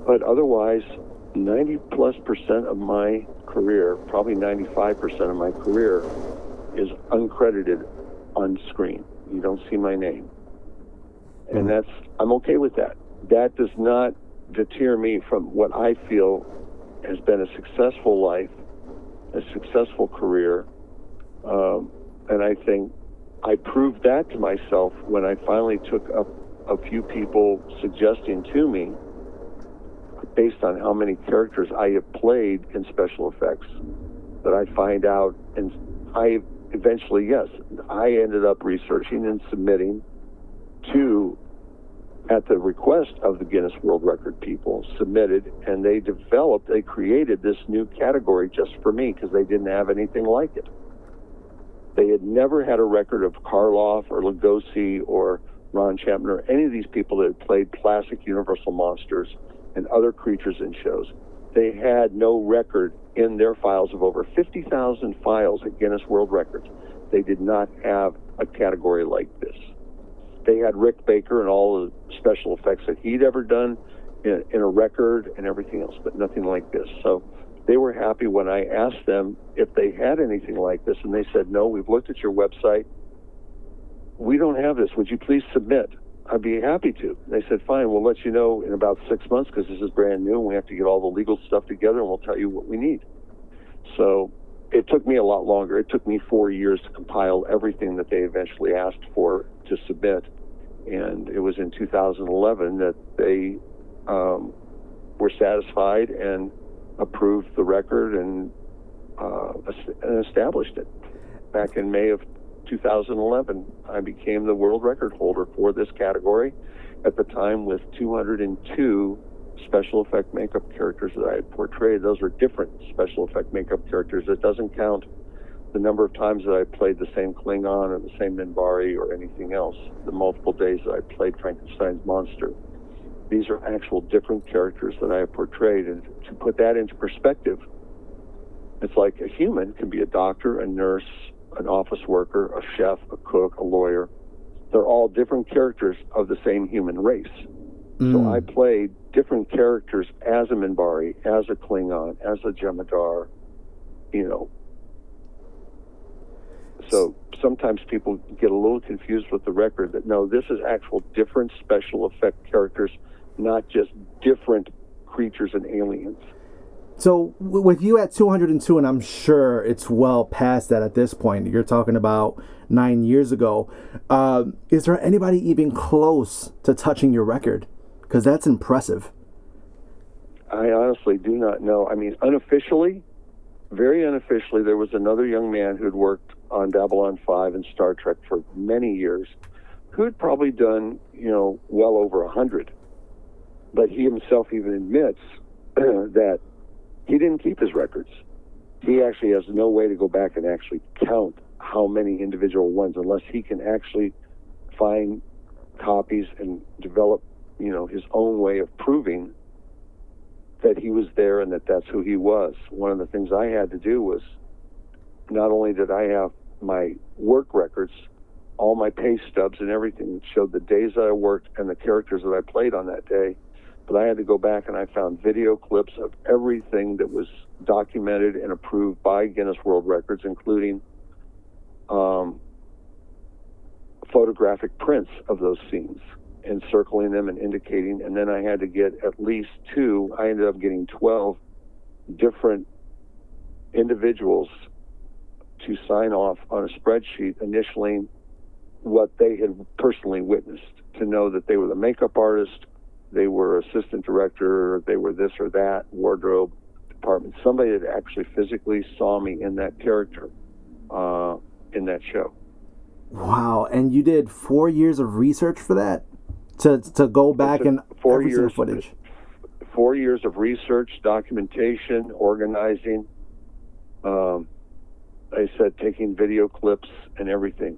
But otherwise, 90 plus percent of my career, probably 95 percent of my career, is uncredited on screen. You don't see my name. And that's, I'm okay with that. That does not deter me from what I feel has been a successful life, a successful career. Um, and I think I proved that to myself when I finally took up a few people suggesting to me based on how many characters I have played in special effects that I find out. And I eventually yes I ended up researching and submitting to at the request of the Guinness World Record people submitted and they developed they created this new category just for me because they didn't have anything like it they had never had a record of Karloff or Lugosi or Ron Chapman or any of these people that had played classic Universal monsters and other creatures in shows. They had no record in their files of over 50,000 files at Guinness World Records, they did not have a category like this. They had Rick Baker and all the special effects that he'd ever done in, in a record and everything else, but nothing like this. So they were happy when I asked them if they had anything like this, and they said, No, we've looked at your website. We don't have this. Would you please submit? I'd be happy to. They said, Fine, we'll let you know in about six months because this is brand new and we have to get all the legal stuff together and we'll tell you what we need. So it took me a lot longer. It took me four years to compile everything that they eventually asked for to submit. And it was in 2011 that they um, were satisfied and approved the record and, uh, established it. Back in May of 2011, I became the world record holder for this category at the time with 202 special effect makeup characters that I had portrayed. Those were different special effect makeup characters. It doesn't count the number of times that I played the same Klingon or the same Minbari or anything else, the multiple days that I played Frankenstein's monster. These are actual different characters that I have portrayed. And to put that into perspective, it's like a human can be a doctor, a nurse, an office worker, a chef, a cook, a lawyer. They're all different characters of the same human race. Mm. So I played different characters as a Minbari, as a Klingon, as a Jem'Hadar, you know. So sometimes people get a little confused with the record that no, this is actual different special effect characters, not just different creatures and aliens. So with you at 202, and I'm sure it's well past that at this point. You're talking about nine years ago. Uh, is there anybody even close to touching your record? Because that's impressive. I honestly do not know. I mean, unofficially, very unofficially, there was another young man who'd worked on Babylon 5 and Star Trek for many years, who'd probably done, you know, well over a hundred. But he himself even admits [clears throat] that he didn't keep his records. He actually has no way to go back and actually count how many individual ones unless he can actually find copies and develop, you know, his own way of proving that he was there and that that's who he was. One of the things I had to do was not only did I have my work records, all my pay stubs and everything that showed the days that I worked and the characters that I played on that day, but I had to go back and I found video clips of everything that was documented and approved by Guinness World Records, including um, photographic prints of those scenes and circling them and indicating. And then I had to get at least two, I ended up getting 12 different individuals to sign off on a spreadsheet initially what they had personally witnessed to know that they were the makeup artist, they were assistant director, they were this or that, wardrobe department. Somebody that actually physically saw me in that character uh, in that show. Wow! And you did four years of research for that to to go back and four years footage. Four years of research, documentation, organizing. Um, I said taking video clips and everything.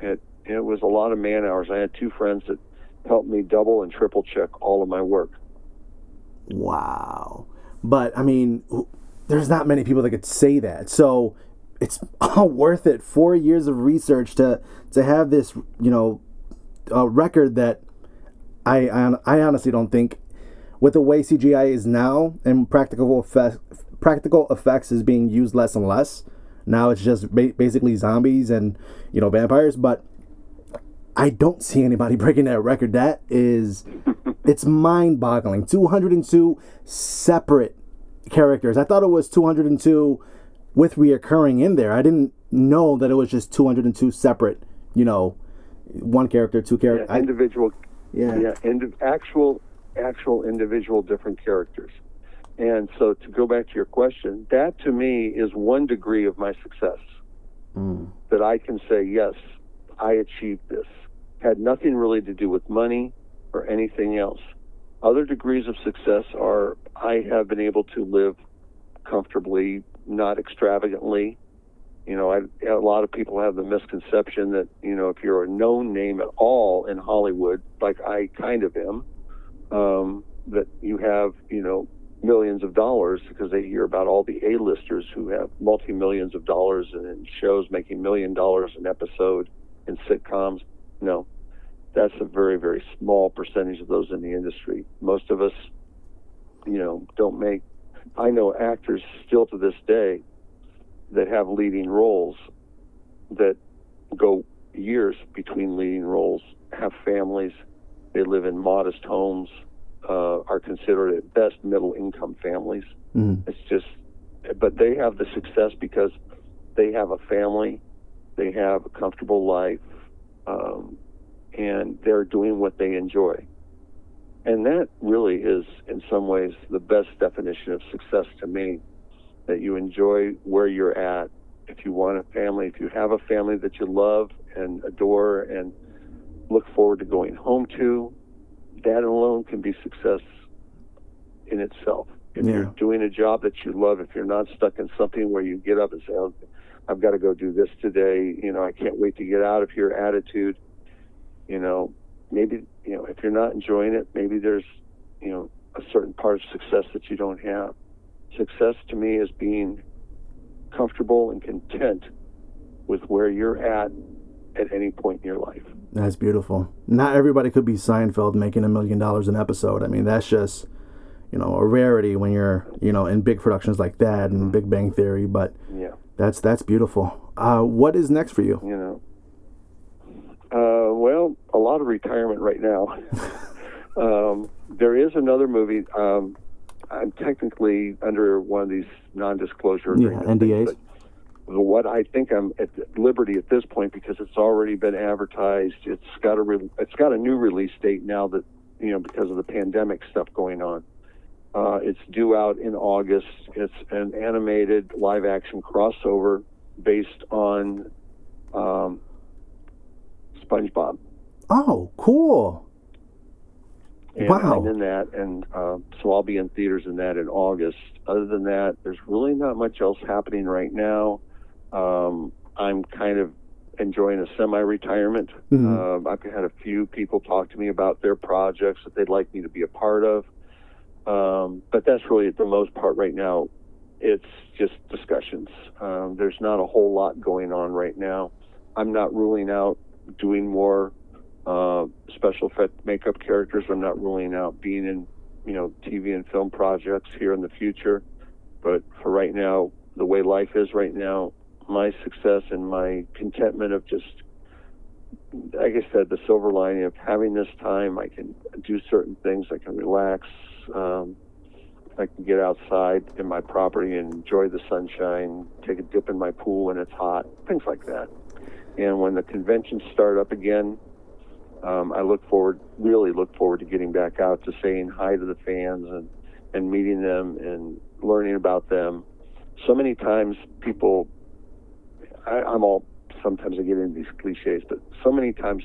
It it was a lot of man hours. I had two friends that helped me double and triple check all of my work. Wow. But I mean, there's not many people that could say that. So it's [laughs] all worth it. Four years of research to to have this, you know, a record that I, I I honestly don't think with the way CGI is now and practical effects practical effects is being used less and less. Now it's just ba- basically zombies and you know vampires, but I don't see anybody [laughs] breaking that record. That is, it's mind boggling. 202 separate characters. I thought it was 202 with reoccurring in there. I didn't know that it was just 202 separate, you know, one character, two characters. Yeah, individual. I, yeah. Yeah. Indi- actual, actual individual different characters. And so to go back to your question, that to me is one degree of my success. Mm. That I can say, yes, I achieved this had nothing really to do with money or anything else. Other degrees of success are I have been able to live comfortably, not extravagantly. You know, I, a lot of people have the misconception that, you know, if you're a known name at all in Hollywood, like I kind of am, um, that you have, you know, millions of dollars because they hear about all the A-listers who have multi millions of dollars in shows making million dollars an episode in sitcoms. No, that's a very very small percentage of those in the industry. Most of us, you know, don't make. I know actors still to this day that have leading roles that go years between leading roles, have families, they live in modest homes, uh, are considered at best middle income families. Mhm. It's just, but they have the success because they have a family, they have a comfortable life, um, and they're doing what they enjoy. And that really is, in some ways, the best definition of success to me. That you enjoy where you're at. If you want a family, if you have a family that you love and adore and look forward to going home to, that alone can be success in itself. If Yeah. you're doing a job that you love, if you're not stuck in something where you get up and say, oh, I've got to go do this today, you know, I can't wait to get out of here attitude, you know, maybe, you know, if you're not enjoying it, maybe there's, you know, a certain part of success that you don't have. Success to me is being comfortable and content with where you're at at any point in your life. That's beautiful. Not everybody could be Seinfeld making a million dollars an episode. I mean, that's just, you know, a rarity when you're, you know, in big productions like that and Big Bang Theory. But Yeah. That's that's beautiful. Uh, what is next for you? you know. Uh, well, a lot of retirement right now. [laughs] um, there is another movie. Um, I'm technically under one of these non-disclosure Yeah. NDAs. but What I think I'm at liberty at this point because it's already been advertised. It's got a re- it's got a new release date now that you know because of the pandemic stuff going on. Uh, it's due out in August. It's an animated live action crossover based on um, SpongeBob. Oh, cool. And Wow. I'm in that, and um, so I'll be in theaters in that in August. Other than that, there's really not much else happening right now. Um, I'm kind of enjoying a semi-retirement. Mhm. Um, I've had a few people talk to me about their projects that they'd like me to be a part of, um, but that's really the most part right now. It's just discussions. Um, there's not a whole lot going on right now. I'm not ruling out doing more uh, special effect makeup characters. I'm not ruling out being in, you know, TV and film projects here in the future. But for right now, the way life is right now, my success and my contentment of just, like I said, the silver lining of having this time, I can do certain things. I can relax. Um, I can get outside in my property and enjoy the sunshine, take a dip in my pool when it's hot, things like that. And when the conventions start up again, um, I look forward, really look forward to getting back out to saying hi to the fans and, and meeting them and learning about them. So many times people, I, I'm all, sometimes I get into these cliches, but so many times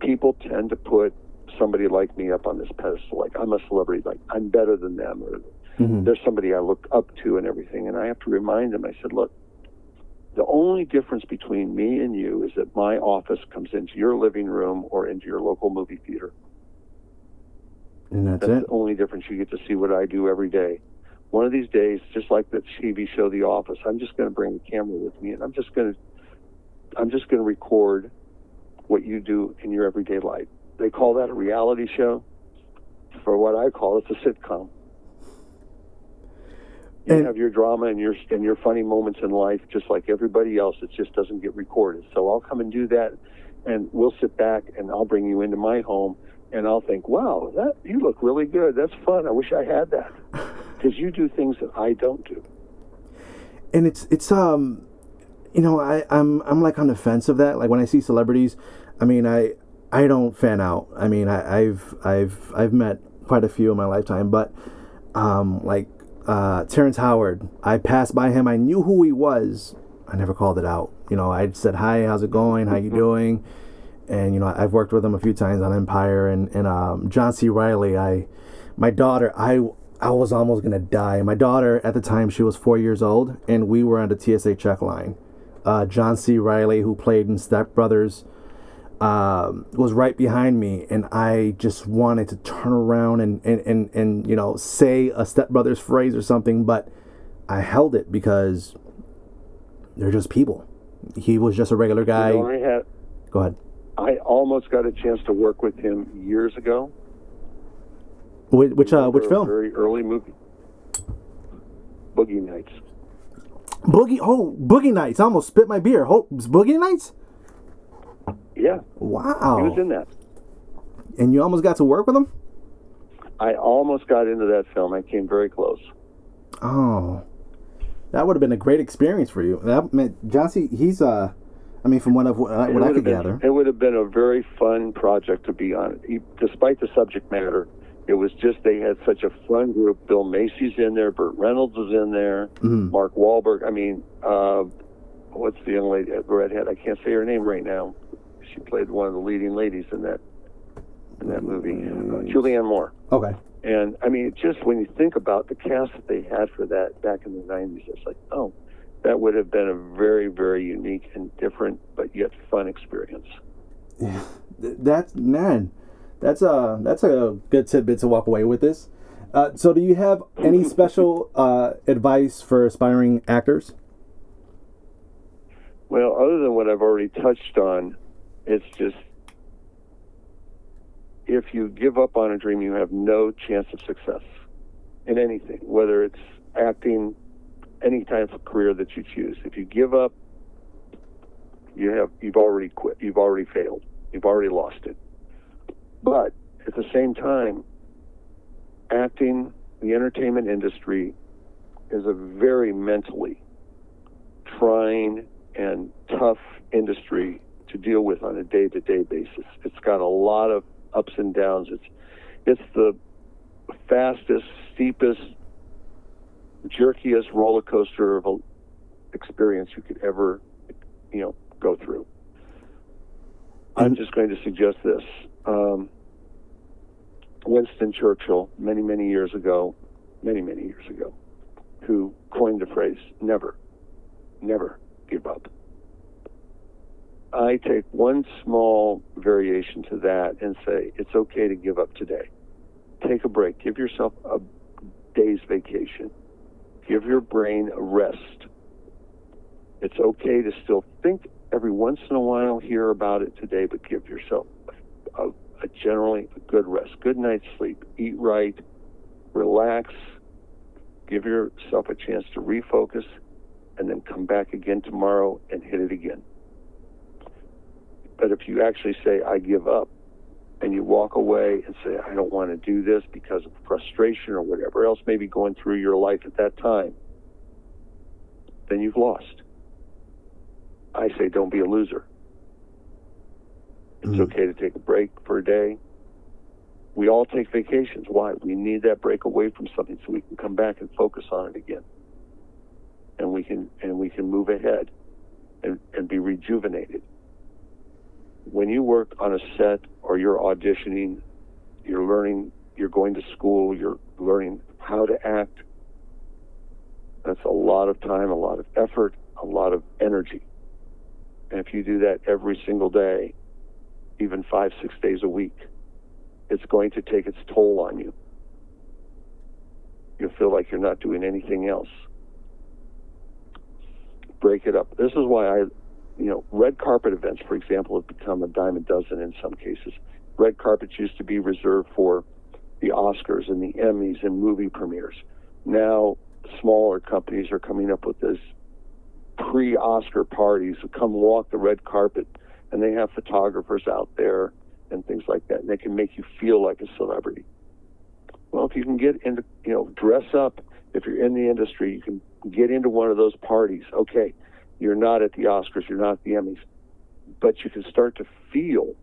people tend to put somebody like me up on this pedestal, like I'm a celebrity, like I'm better than them, or Mhm. there's somebody I look up to and everything. And I have to remind them, I said, look, the only difference between me and you is that my office comes into your living room or into your local movie theater. And that's That's it. the only difference. You get to see what I do every day. One of these days, just like the TV show The Office, I'm just going to bring a camera with me, and I'm just going to, I'm just going to record what you do in your everyday life. They call that a reality show. For what I call it's a sitcom. You And- have your drama and your and your funny moments in life, just like everybody else. It just doesn't get recorded. So I'll come and do that, and we'll sit back, and I'll bring you into my home, and I'll think, "Wow, that you look really good. That's fun. I wish I had that." [laughs] Because you do things that I don't do. and it's it's um you know I I'm I'm like on the fence of that like when I see celebrities I mean I I don't fan out I mean I, I've I've I've met quite a few in my lifetime but um like uh Terrence Howard I passed by him I knew who he was I never called it out you know I said hi how's it going how you doing and you know I've worked with him a few times on Empire and and um, John C. Reilly. I my daughter I I was almost gonna die. My daughter at the time she was four years old, and we were on the TSA check line. Uh, John C. Reilly, who played in Step Brothers, um, was right behind me, and I just wanted to turn around and and and, and you know say a stepbrother's phrase or something, but I held it because they're just people. He was just a regular guy. You know, I had. Go ahead. I almost got a chance to work with him years ago. Which which, uh, which film? Very early movie. Boogie Nights. Boogie. Oh, Boogie Nights. I almost spit my beer. Oh, Boogie Nights. Yeah, Wow. he was in that. and you almost got to work with him. I almost got into that film. I came very close. Oh, that would have been a great experience for you. That meant John C. He's uh, I mean, from what I've what, I- It what I would could been- gather. It would have been a very fun project to be on. E- Despite the subject matter, it was just they had such a fun group. Bill Macy's in there, Burt Reynolds was in there, Mhm. Mark Wahlberg. I mean, uh, what's the young lady, redhead? I can't say her name right now. She played one of the leading ladies in that in that movie, uh, Julianne Moore. Okay. And I mean, just when you think about the cast that they had for that back in the '90s, it's like, oh, that would have been a very, very unique and different, but yet fun experience. [laughs] Th- That's man, that's a that's a good tidbit to walk away with this. Uh, so, do you have any [laughs] special uh, advice for aspiring actors? Well, other than what I've already touched on, it's just if you give up on a dream, you have no chance of success in anything, whether it's acting, any type of career that you choose. If you give up, you have you've already quit. You've already failed. You've already lost it. But at the same time, acting, the entertainment industry, is a very mentally trying and tough industry to deal with on a day-to-day basis. It's got a lot of ups and downs. It's it's the fastest, steepest, jerkiest roller coaster of a experience you could ever, you know, go through. I'm just going to suggest this. Um, Winston Churchill, many, many years ago, many, many years ago, who coined the phrase never, never give up. I take one small variation to that and say it's okay to give up today. Take a break. Give yourself a day's vacation. Give your brain a rest. It's okay to still think every once in a while, hear about it today, but give yourself a, a, generally a good rest, good night's sleep, eat right, relax, give yourself a chance to refocus, and then come back again tomorrow and hit it again. But if you actually say, I give up, and you walk away and say, I don't want to do this because of frustration or whatever else may be going through your life at that time, then you've lost. I say, don't be a loser. It's Mhm. okay to take a break for a day. We all take vacations. Why? We need that break away from something so we can come back and focus on it again. And we can and we can move ahead and, and be rejuvenated. When you work on a set or you're auditioning, you're learning, you're going to school, you're learning how to act. That's a lot of time, a lot of effort, a lot of energy. And if you do that every single day, even five, six days a week, it's going to take its toll on you. You'll feel like you're not doing anything else. Break it up. This is why I, you know, red carpet events, for example, have become a dime a dozen in some cases. Red carpets used to be reserved for the Oscars and the Emmys and movie premieres. Now, smaller companies are coming up with this pre-Oscar parties. To come walk the red carpet, and they have photographers out there and things like that, and they can make you feel like a celebrity. Well, if you can get into, you know, dress up. If you're in the industry, you can get into one of those parties. Okay, you're not at the Oscars, you're not at the Emmys, but you can start to feel.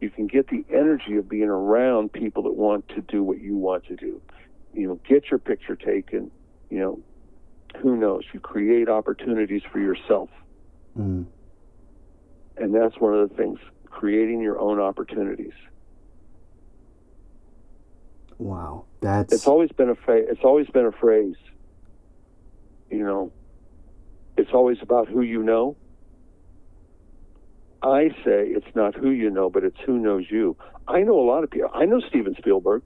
You can get the energy of being around people that want to do what you want to do. You know, get your picture taken. You know, who knows? You create opportunities for yourself. Mm. And that's one of the things, creating your own opportunities. Wow, that's It's always been a fa- it's always been a phrase. You know, it's always about who you know. I say it's not who you know, but it's who knows you. I know a lot of people. I know Steven Spielberg.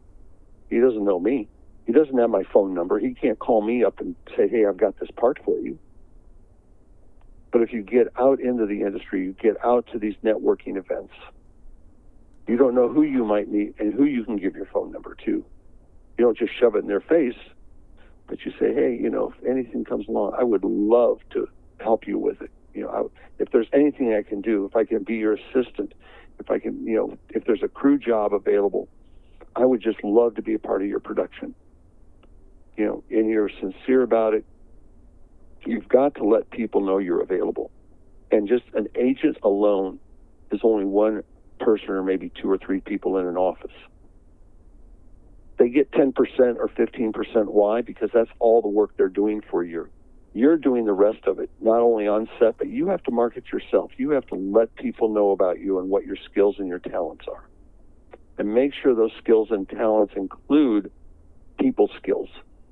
He doesn't know me. He doesn't have my phone number. He can't call me up and say, "Hey, I've got this part for you." But if you get out into the industry, you get out to these networking events. You don't know who you might meet and who you can give your phone number to. You don't just shove it in their face, but you say, "Hey, you know, if anything comes along, I would love to help you with it." You know, I, if there's anything I can do, if I can be your assistant, if I can, you know, if there's a crew job available, I would just love to be a part of your production. You know, and you're sincere about it. You've got to let people know you're available. And just an agent alone is only one person or maybe two or three people in an office. They get 10% or 15%. Why? Because that's all the work they're doing for you. You're doing the rest of it, not only on set, but you have to market yourself. You have to let people know about you and what your skills and your talents are. And make sure those skills and talents include people skills,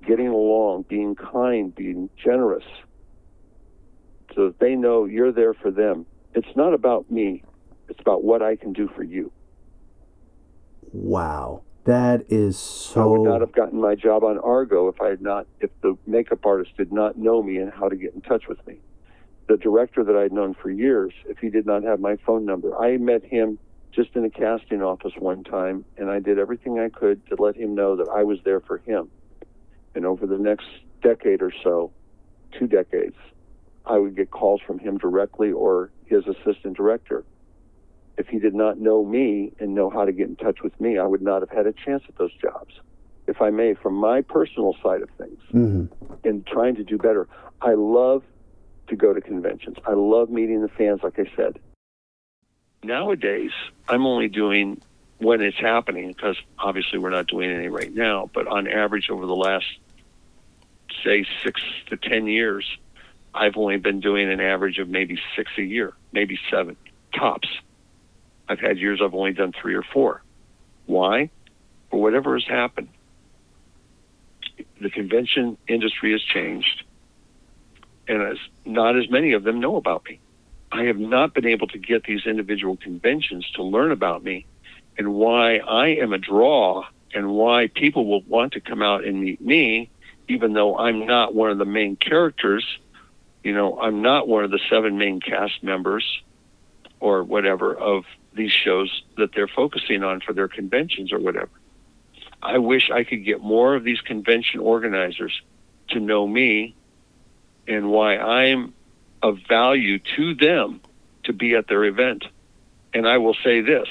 getting along, being kind, being generous, so that they know you're there for them. It's not about me, it's about what I can do for you. Wow. That is so. I would not have gotten my job on Argo if I had not, if the makeup artist did not know me and how to get in touch with me. The director that I'd known for years, if he did not have my phone number, I met him just in a casting office one time, and I did everything I could to let him know that I was there for him. And over the next decade or so, two decades, I would get calls from him directly or his assistant director if he did not know me and know how to get in touch with me, I would not have had a chance at those jobs. If I may, from my personal side of things, mm-hmm. in trying to do better, I love to go to conventions. I love meeting the fans, like I said. Nowadays, I'm only doing when it's happening because obviously we're not doing any right now, but on average over the last, say, six to 10 years, I've only been doing an average of maybe six a year, maybe seven tops. I've had years I've only done three or four. Why? For whatever has happened. The convention industry has changed, and as not as many of them know about me. I have not been able to get these individual conventions to learn about me and why I am a draw and why people will want to come out and meet me, even though I'm not one of the main characters. You know, I'm not one of the seven main cast members or whatever of these shows that they're focusing on for their conventions or whatever. I wish I could get more of these convention organizers to know me and why I'm of value to them to be at their event. And I will say this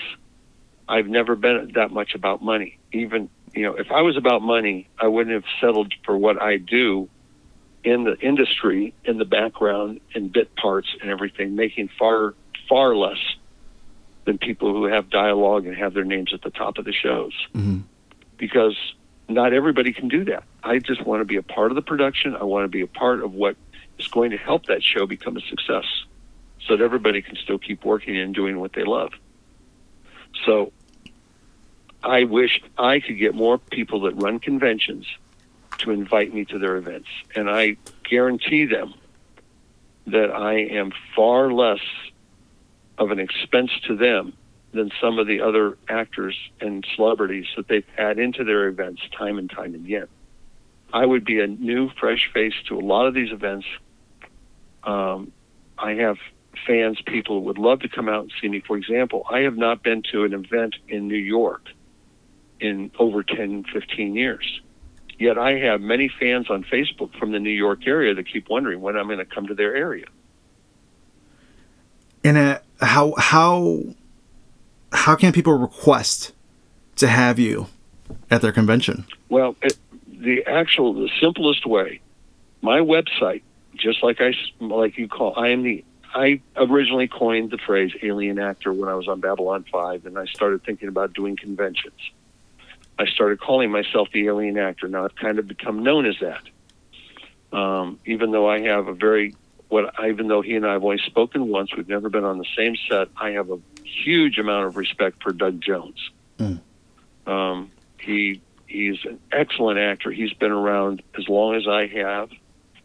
I've never been that much about money. Even, you know, if I was about money, I wouldn't have settled for what I do in the industry, in the background, in bit parts and everything, making far, far less than people who have dialogue and have their names at the top of the shows. Mm-hmm. Because not everybody can do that. I just want to be a part of the production. I want to be a part of what is going to help that show become a success so that everybody can still keep working and doing what they love. So I wish I could get more people that run conventions to invite me to their events. And I guarantee them that I am far less of an expense to them than some of the other actors and celebrities that they've had into their events time and time again. I would be a new, fresh face to a lot of these events. Um, I have fans, people would love to come out and see me. For example, I have not been to an event in New York in over 10, 15 years. Yet I have many fans on Facebook from the New York area that keep wondering when I'm going to come to their area. And uh, how how how can people request to have you at their convention? Well, it, the actual the simplest way, my website, just like I like you call, I am the I originally coined the phrase alien actor when I was on Babylon 5 and I started thinking about doing conventions. I started calling myself the alien actor. Now I've kind of become known as that. Um, even though I have a very what even though he and I have only spoken once, we've never been on the same set. I have a huge amount of respect for Doug Jones. Mm. Um, he he's an excellent actor. He's been around as long as I have.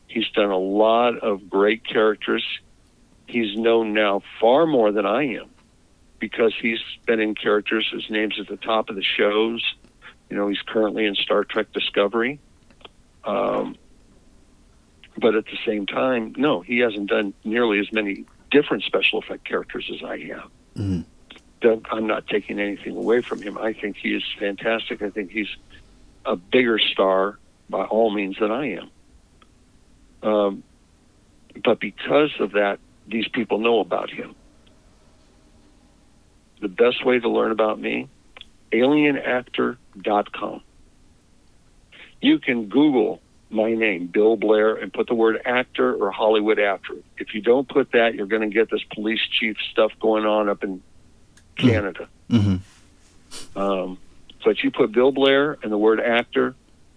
He's done a lot of great characters. he's known now far more than I am because he's been in characters. His name's at the top of the shows. You know, he's currently in Star Trek Discovery. Um, but at the same time, no, he hasn't done nearly as many different special effect characters as I have. Mhm. I'm not taking anything away from him. I think he is fantastic. I think he's a bigger star by all means than I am. Um, but because of that, these people know about him. The best way to learn about me, alienactor.com. You can Google my name, Bill Blair, and put the word actor or Hollywood after it. If you don't put that, you're going to get this police chief stuff going on up in Canada. hmm Um, but you put Bill Blair and the word actor,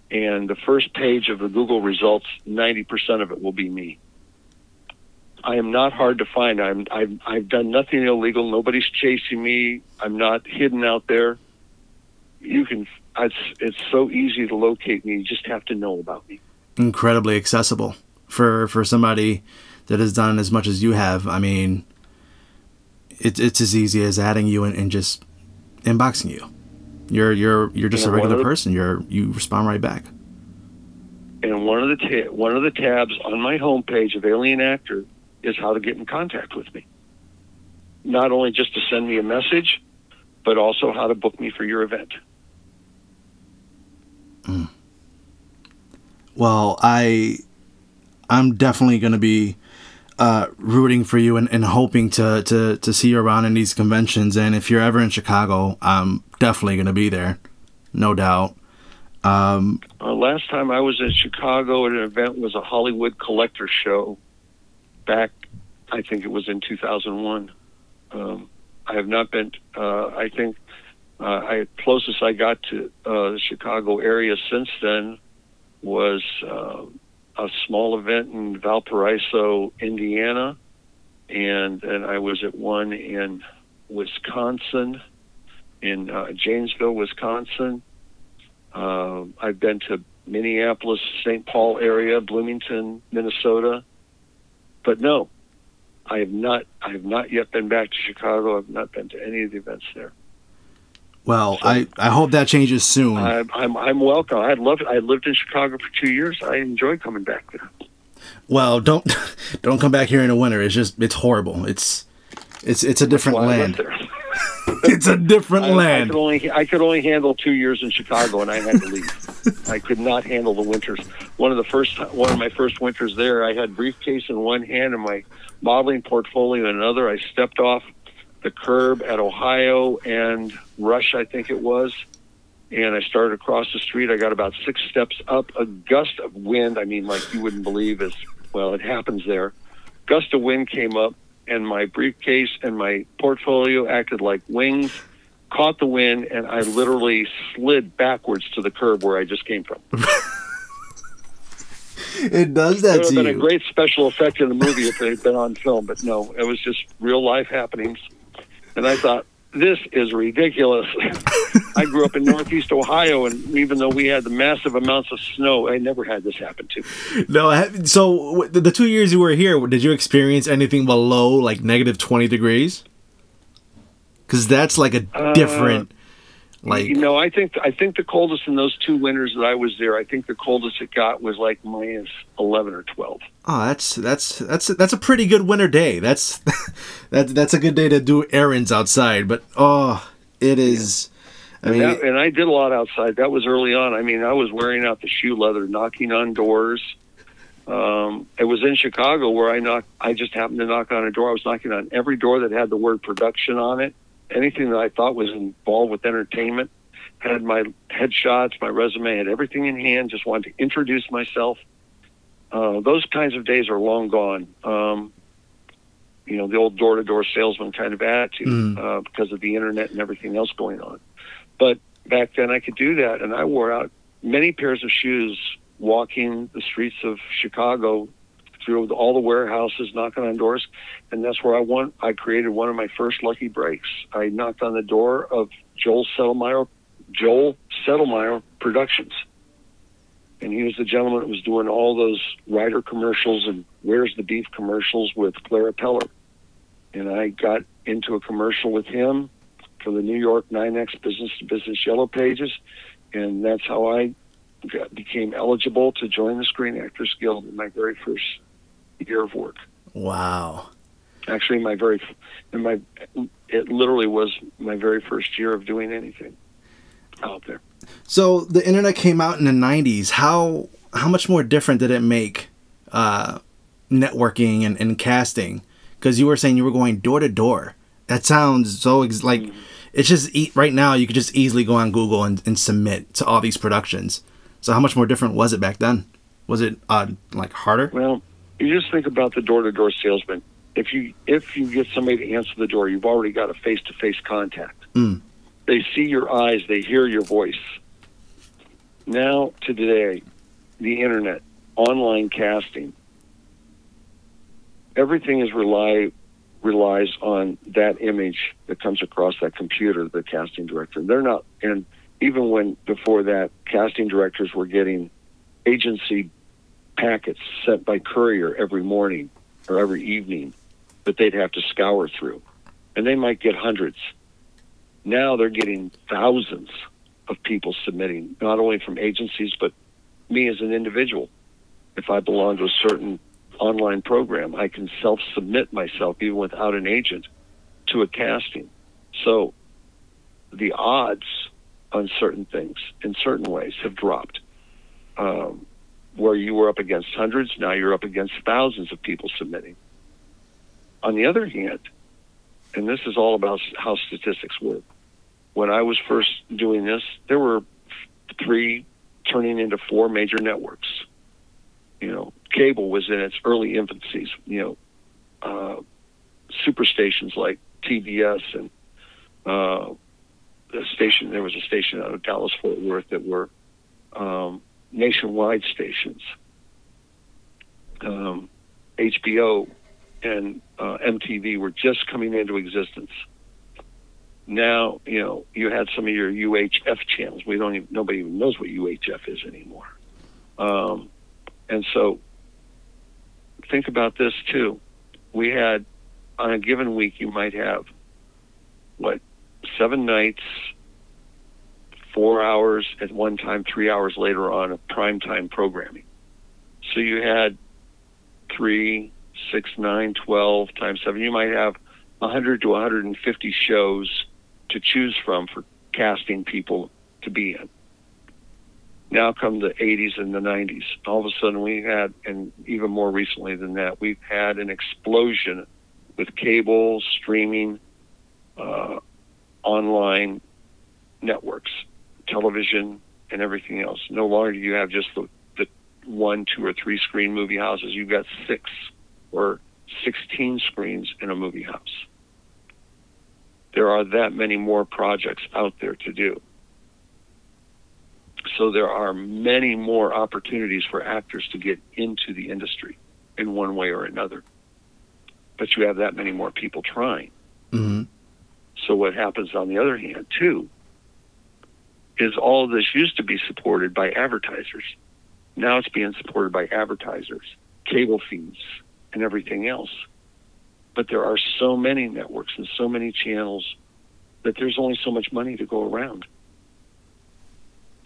and the first page of the Google results, 90% of it will be me. I am not hard to find. I'm, I've, I've done nothing illegal. Nobody's chasing me. I'm not hidden out there. You can, it's, it's so easy to locate me. You just have to know about me. Incredibly accessible for for somebody that has done as much as you have. I mean, it's it's as easy as adding you and, and just inboxing you. You're you're you're just Yeah, a regular the- person. You're you respond right back. And one of the ta- one of the tabs on my homepage of Alien Actor is how to get in contact with me. Not only just to send me a message, but also how to book me for your event. Well, I I'm definitely going to be uh, rooting for you and, and hoping to, to to see you around in these conventions. And if you're ever in Chicago, I'm definitely going to be there, no doubt. Um, Uh, last time I was in Chicago at an event was a Hollywood collector show. Back, I think it was in 2001. Um, I have not been. Uh, I think uh, I closest I got to uh, the Chicago area since then was uh, a small event in Valparaiso, Indiana, and and I was at one in Wisconsin, in uh, Janesville, Wisconsin. Uh, I've been to Minneapolis, St. Paul area, Bloomington, Minnesota, but no, I have not. I have not yet been back to Chicago. I've not been to any of the events there. Well, I, I hope that changes soon. I'm I'm, I'm welcome. I love. I lived in Chicago for two years. I enjoy coming back there. well, don't [laughs] don't come back here in the winter. It's just it's horrible. It's it's it's a different land. [laughs] It's a different [laughs] I, I land. could only I could only handle two years in Chicago, and I had to leave. I could not handle the winters. One of the first one of my first winters there, I had briefcase in one hand and my modeling portfolio in another. I stepped off the curb at Ohio and Rush, I think it was, and I started across the street. I got about six steps up. A gust of wind, I mean, like you wouldn't believe, is well, it happens there. Gust of wind came up, and my briefcase and my portfolio acted like wings, caught the wind, and I literally slid backwards to the curb where I just came from. [laughs] It does that. It would have been a great special effect in the movie if it had been on film, but no, it was just real life happenings. And I thought, this is ridiculous. [laughs] I grew up in Northeast Ohio, and even though we had the massive amounts of snow, I never had this happen to me. No, so the two years you were here, did you experience anything below like negative twenty degrees? Because that's like a Uh, different, like you know, I think I think the coldest in those two winters that I was there, I think the coldest it got was like minus eleven or twelve. oh, that's that's that's that's a pretty good winter day. That's [laughs] that that's a good day to do errands outside. But oh, it is. I And, mean, that, and I did a lot outside. That was early on. I mean, I was wearing out the shoe leather, knocking on doors. Um, it was in Chicago where I knocked. I just happened to knock on a door. I was knocking on every door that had the word production on it. Anything that I thought was involved with entertainment. Had my headshots, my resume, had everything in hand. Just wanted to introduce myself. Uh, those kinds of days are long gone. Um, you know, the old door-to-door salesman kind of attitude Mm. uh, because of the internet and everything else going on. But back then I could do that, and I wore out many pairs of shoes walking the streets of Chicago through all the warehouses, knocking on doors, and that's where I won. I created one of my first lucky breaks. I knocked on the door of Joel Sedelmaier, Joel Sedelmaier Productions, and he was the gentleman that was doing all those Ryder commercials and Where's the Beef commercials with Clara Peller. and I got into a commercial with him for the New York NYNEX Business to Business Yellow Pages, and that's how I became eligible to join the Screen Actors Guild in my very first year of work. Wow. Actually, my very, in my, it literally was my very first year of doing anything out there. So the internet came out in the '90s. How how much more different did it make uh, networking and, and casting? Because you were saying you were going door to door. That sounds so ex- like mm-hmm. it's just e- right now you could just easily go on Google and, and submit to all these productions. So how much more different was it back then? Was it uh, like harder? Well, you just think about the door to door salesman. If you if you get somebody to answer the door, you've already got a face to face contact. Mm. They see your eyes, they hear your voice. Now to today, the internet, online casting, everything is rely relies on that image that comes across that computer, the casting director. They're not and even when before that casting directors were getting agency packets sent by courier every morning or every evening that they'd have to scour through. And they might get hundreds. Now they're getting thousands of people submitting, not only from agencies, but me as an individual. If I belong to a certain online program, I can self submit myself, even without an agent, to a casting. So the odds on certain things in certain ways have dropped. Um, where you were up against hundreds, now you're up against thousands of people submitting. On the other hand, and this is all about how statistics work. When I was first doing this, there were three turning into four major networks. You know, cable was in its early infancies. You know, uh, super stations like TBS and uh, the station. There was a station out of Dallas Fort Worth that were um, nationwide stations. Um, HBO and uh, MTV were just coming into existence. Now, you know, you had some of your UHF channels. We don't even nobody even knows what UHF is anymore. Um, and so, think about this too. We had on a given week, you might have what seven nights four hours at one time, three hours later on of prime time programming. So you had three, six, nine, twelve times seven. You might have 100 to 150 shows to choose from for casting people to be in. Now come the 80s and the 90s. All of a sudden, we had, and even more recently than that, we've had an explosion with cable, streaming, uh, online networks television, and everything else. No longer do you have just the, the one, two, or three screen movie houses. You've got six or 16 screens in a movie house. There are that many more projects out there to do. So there are many more opportunities for actors to get into the industry in one way or another. But you have that many more people trying. Mm-hmm. So what happens on the other hand, too, is all this used to be supported by advertisers. Now it's being supported by advertisers, cable feeds, and everything else. But there are so many networks and so many channels that there's only so much money to go around.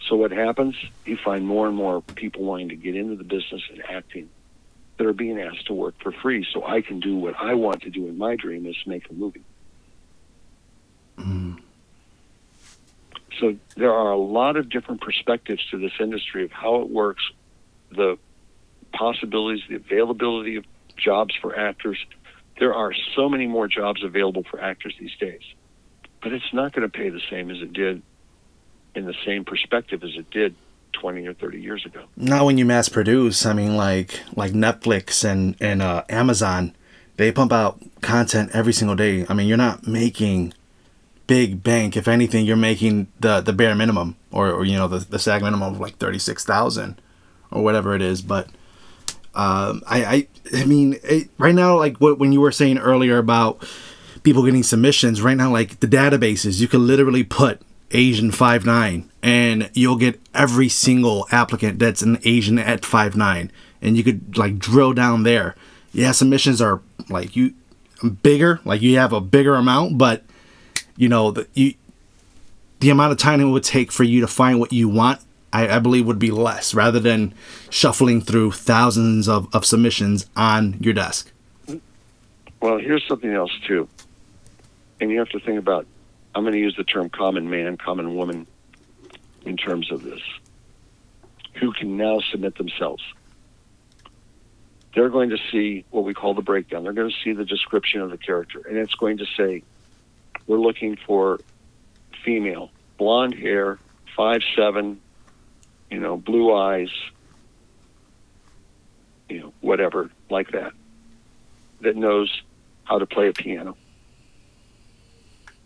So what happens? You find more and more people wanting to get into the business and acting that are being asked to work for free so I can do what I want to do in my dream is make a movie. Mm. So there are a lot of different perspectives to this industry of how it works, the possibilities, the availability of jobs for actors. There are so many more jobs available for actors these days, but it's not going to pay the same as it did in the same perspective as it did 20 or 30 years ago. Not when you mass produce. I mean, like like Netflix and and uh, Amazon, they pump out content every single day. I mean, you're not making big bank. If anything, you're making the the bare minimum, or, or you know the the SAG minimum of like thirty six thousand, or whatever it is. But um, I I I mean it, right now, like what when you were saying earlier about people getting submissions, right now, like the databases, you could literally put Asian five nine, and you'll get every single applicant that's an Asian at five nine, and you could like drill down there. Yeah, submissions are like you bigger, like you have a bigger amount, but you know the you the amount of time it would take for you to find what you want, I, I believe would be less rather than shuffling through thousands of, of submissions on your desk. Well, here's something else too, and you have to think about. I'm going to use the term common man, common woman, in terms of this. Who can now submit themselves? They're going to see what we call the breakdown. They're going to see the description of the character, and it's going to say, "We're looking for female, blonde hair, five seven, you know, blue eyes, you know, whatever like that, that knows how to play a piano."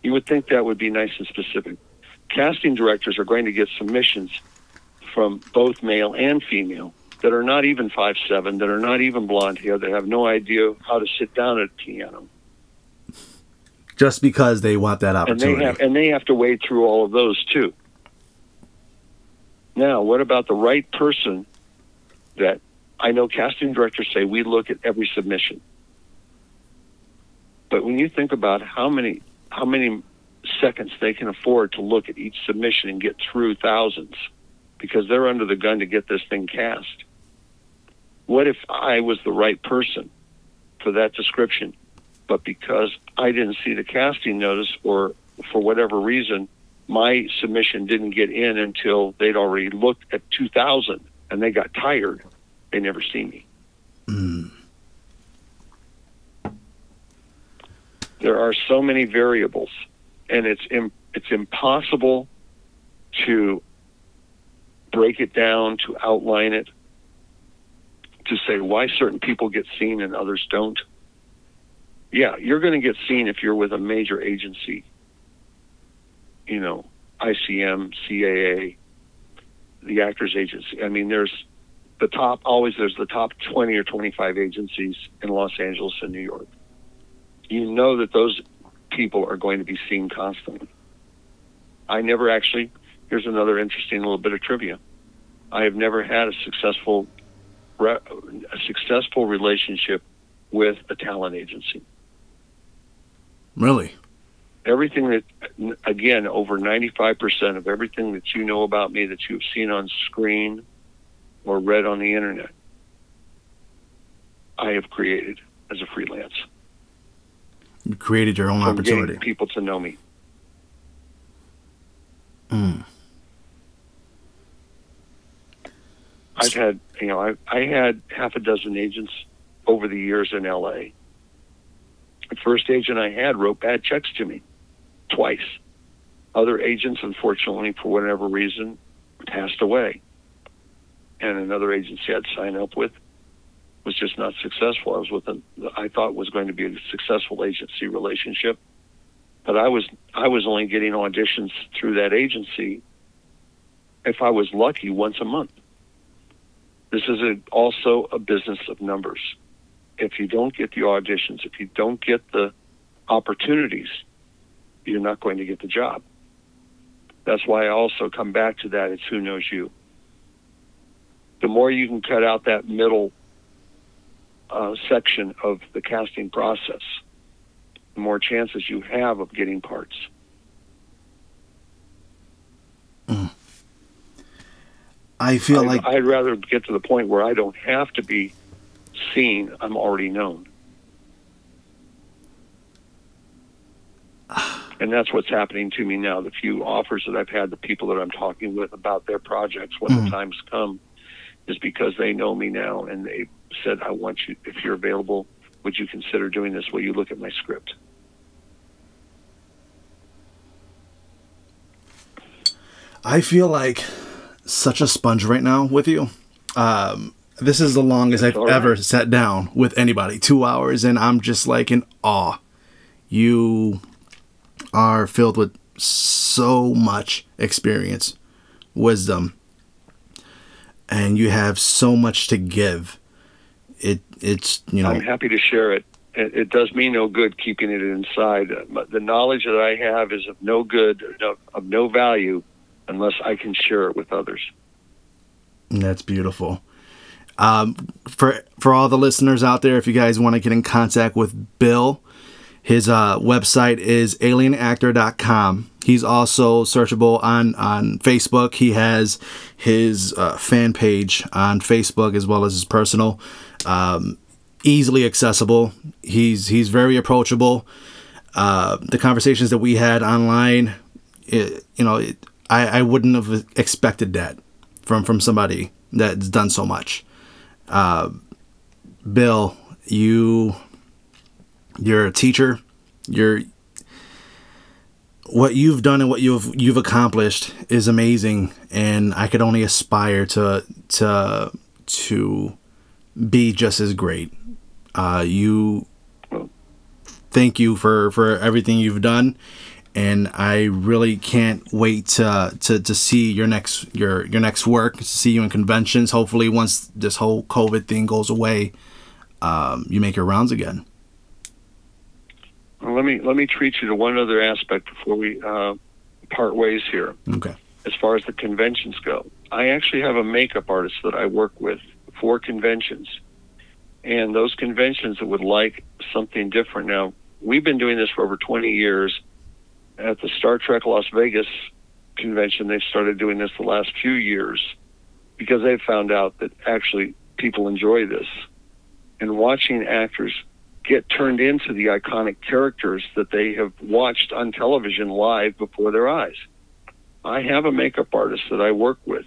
You would think that would be nice and specific. Casting directors are going to get submissions from both male and female that are not even five seven, that are not even blonde hair, that have no idea how to sit down at a piano. Just because they want that And opportunity. they have and they have to wade through all of those too. Now, what about the right person that I know casting directors say we look at every submission. But when you think about how many how many seconds they can afford to look at each submission and get through thousands because they're under the gun to get this thing cast. What if I was the right person for that description, but because I didn't see the casting notice or for whatever reason, my submission didn't get in until they'd already looked at 2000 and they got tired. They never see me. Hmm. There are so many variables, and it's Im- it's impossible to break it down, to outline it, to say why certain people get seen and others don't. Yeah, you're going to get seen if you're with a major agency. You know, ICM, CAA, the Actors Agency. I mean, there's the top. Always, there's the top 20 or 25 agencies in Los Angeles and New York. You know that those people are going to be seen constantly. I never actually. Here's another interesting little bit of trivia. I have never had a successful a successful relationship with a talent agency. Really? Everything that, again, over 95% of everything that you know about me that you've seen on screen or read on the internet, I have created as a freelance. You created your own From opportunity. getting people to know me. Mm. I've had, you know, I, I had half a dozen agents over the years in LA. The first agent I had wrote bad checks to me twice. Other agents, unfortunately, for whatever reason, passed away. And another agency I'd signed up with was just not successful. I was with a, I thought was going to be a successful agency relationship, but I was I was only getting auditions through that agency. If I was lucky, once a month. This is a, also a business of numbers. If you don't get the auditions, if you don't get the opportunities, you're not going to get the job. That's why I also come back to that. It's who knows you. The more you can cut out that middle uh, section of the casting process, the more chances you have of getting parts. I feel I'd, like I'd rather get to the point where I don't have to be seen. I'm already known. [sighs] And that's what's happening to me now. The few offers that I've had, the people that I'm talking with about their projects when Mhm. the times come, is because they know me now and they said, I want you, if you're available, would you consider doing this? Will you look at my script? I feel like such a sponge right now with you. Um, this is the longest I've right. ever sat down with anybody, two hours, and I'm just like in awe. You are filled with so much experience, wisdom, and you have so much to give. It it's you know I'm happy to share it. It, it does me no good keeping it inside. The knowledge that I have is of no good, of no value, unless I can share it with others. That's beautiful. Um, for for all the listeners out there, if you guys want to get in contact with Bill, his uh, website is alienactor.com. He's also searchable on on Facebook. He has his uh, fan page on Facebook as well as his personal. Um, easily accessible. He's he's very approachable. Uh, the conversations that we had online, it, you know, it, I I wouldn't have expected that from from somebody that's done so much. Uh, Bill, you you're a teacher. You're what you've done and what you've you've accomplished is amazing, and I could only aspire to to to be just as great. Uh, you thank you for for everything you've done and I really can't wait to, to to see your next your your next work. To see you in conventions. Hopefully, once this whole COVID thing goes away, um, you make your rounds again. Well, let me let me treat you to one other aspect before we uh, part ways here. Okay. As far as the conventions go, I actually have a makeup artist that I work with for conventions, and those conventions that would like something different. Now, we've been doing this for over 20 years at the Star Trek Las Vegas convention, they started doing this the last few years because they found out that actually people enjoy this. And watching actors get turned into the iconic characters that they have watched on television live before their eyes. I have a makeup artist that I work with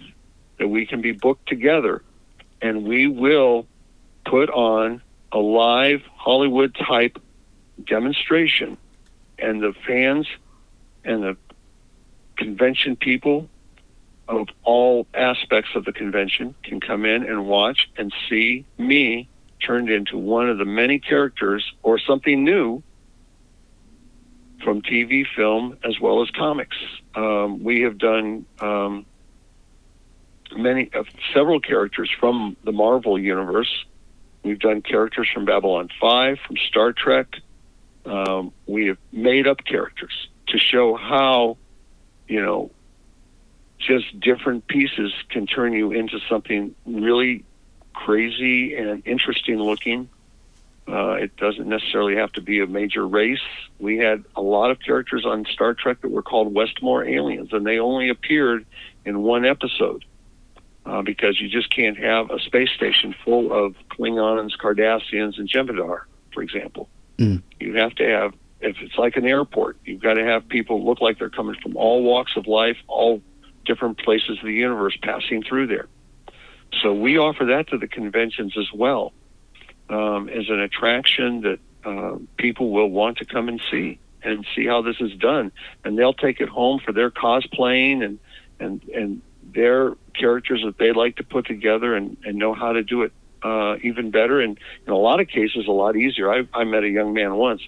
that we can be booked together and we will put on a live Hollywood type demonstration and the fans and the convention people of all aspects of the convention can come in and watch and see me turned into one of the many characters or something new from TV, film, as well as comics. Um, we have done um, many, uh, several characters from the Marvel universe. We've done characters from Babylon 5, from Star Trek. Um, we have made up characters to show how, you know, just different pieces can turn you into something really crazy and interesting looking. Uh, it doesn't necessarily have to be a major race. We had a lot of characters on Star Trek that were called Westmore aliens, and they only appeared in one episode uh, because you just can't have a space station full of Klingons, Cardassians, and Jem'Hadar, for example. Mm. You have to have if it's like an airport, you've got to have people look like they're coming from all walks of life, all different places of the universe passing through there. So we offer that to the conventions as well um, as an attraction that uh, people will want to come and see and see how this is done, and they'll take it home for their cosplaying and and and their characters that they like to put together and, and know how to do it uh, even better and in a lot of cases a lot easier. I, I met a young man once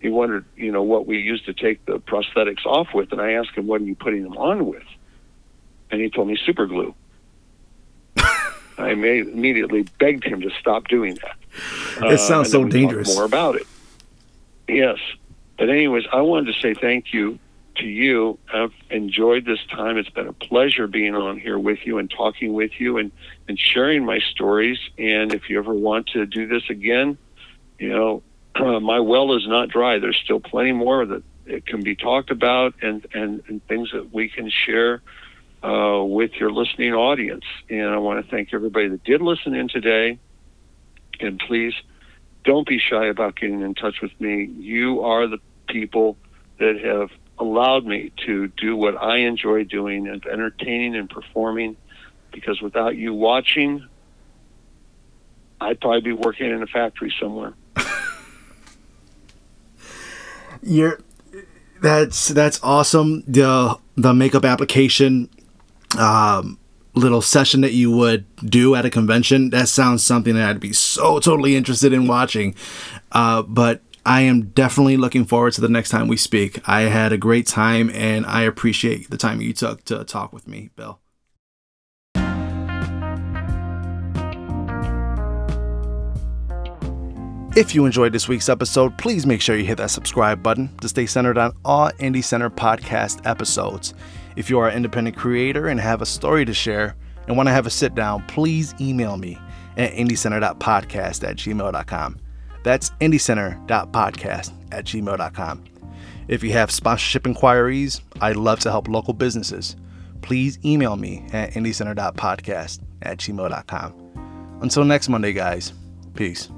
he wondered, you know, what we used to take the prosthetics off with, and I asked him, "What are you putting them on with?" And he told me super glue. [laughs] I immediately begged him to stop doing that. It sounds uh, so dangerous. More about it. Yes, but anyways, I wanted to say thank you to you. I've enjoyed this time. It's been a pleasure being on here with you and talking with you and and sharing my stories. And if you ever want to do this again, you know, uh, my well is not dry. There's still plenty more that it can be talked about and, and, and things that we can share uh, with your listening audience. And I want to thank everybody that did listen in today. And please don't be shy about getting in touch with me. You are the people that have allowed me to do what I enjoy doing and entertaining and performing. Because without you watching, I'd probably be working in a factory somewhere you're that's that's awesome. The the makeup application um, little session that you would do at a convention that sounds something that I'd be so totally interested in watching. Uh, but I am definitely looking forward to the next time we speak. I had a great time and I appreciate the time you took to talk with me, Bill. If you enjoyed this week's episode, please make sure you hit that subscribe button to stay centered on all Indie Center podcast episodes. If you are an independent creator and have a story to share and want to have a sit down, please email me at indiecenter.podcast at gmail.com. That's indiecenter.podcast at gmail.com. If you have sponsorship inquiries, I'd love to help local businesses. Please email me at indiecenter.podcast at gmail.com. Until next Monday, guys, peace.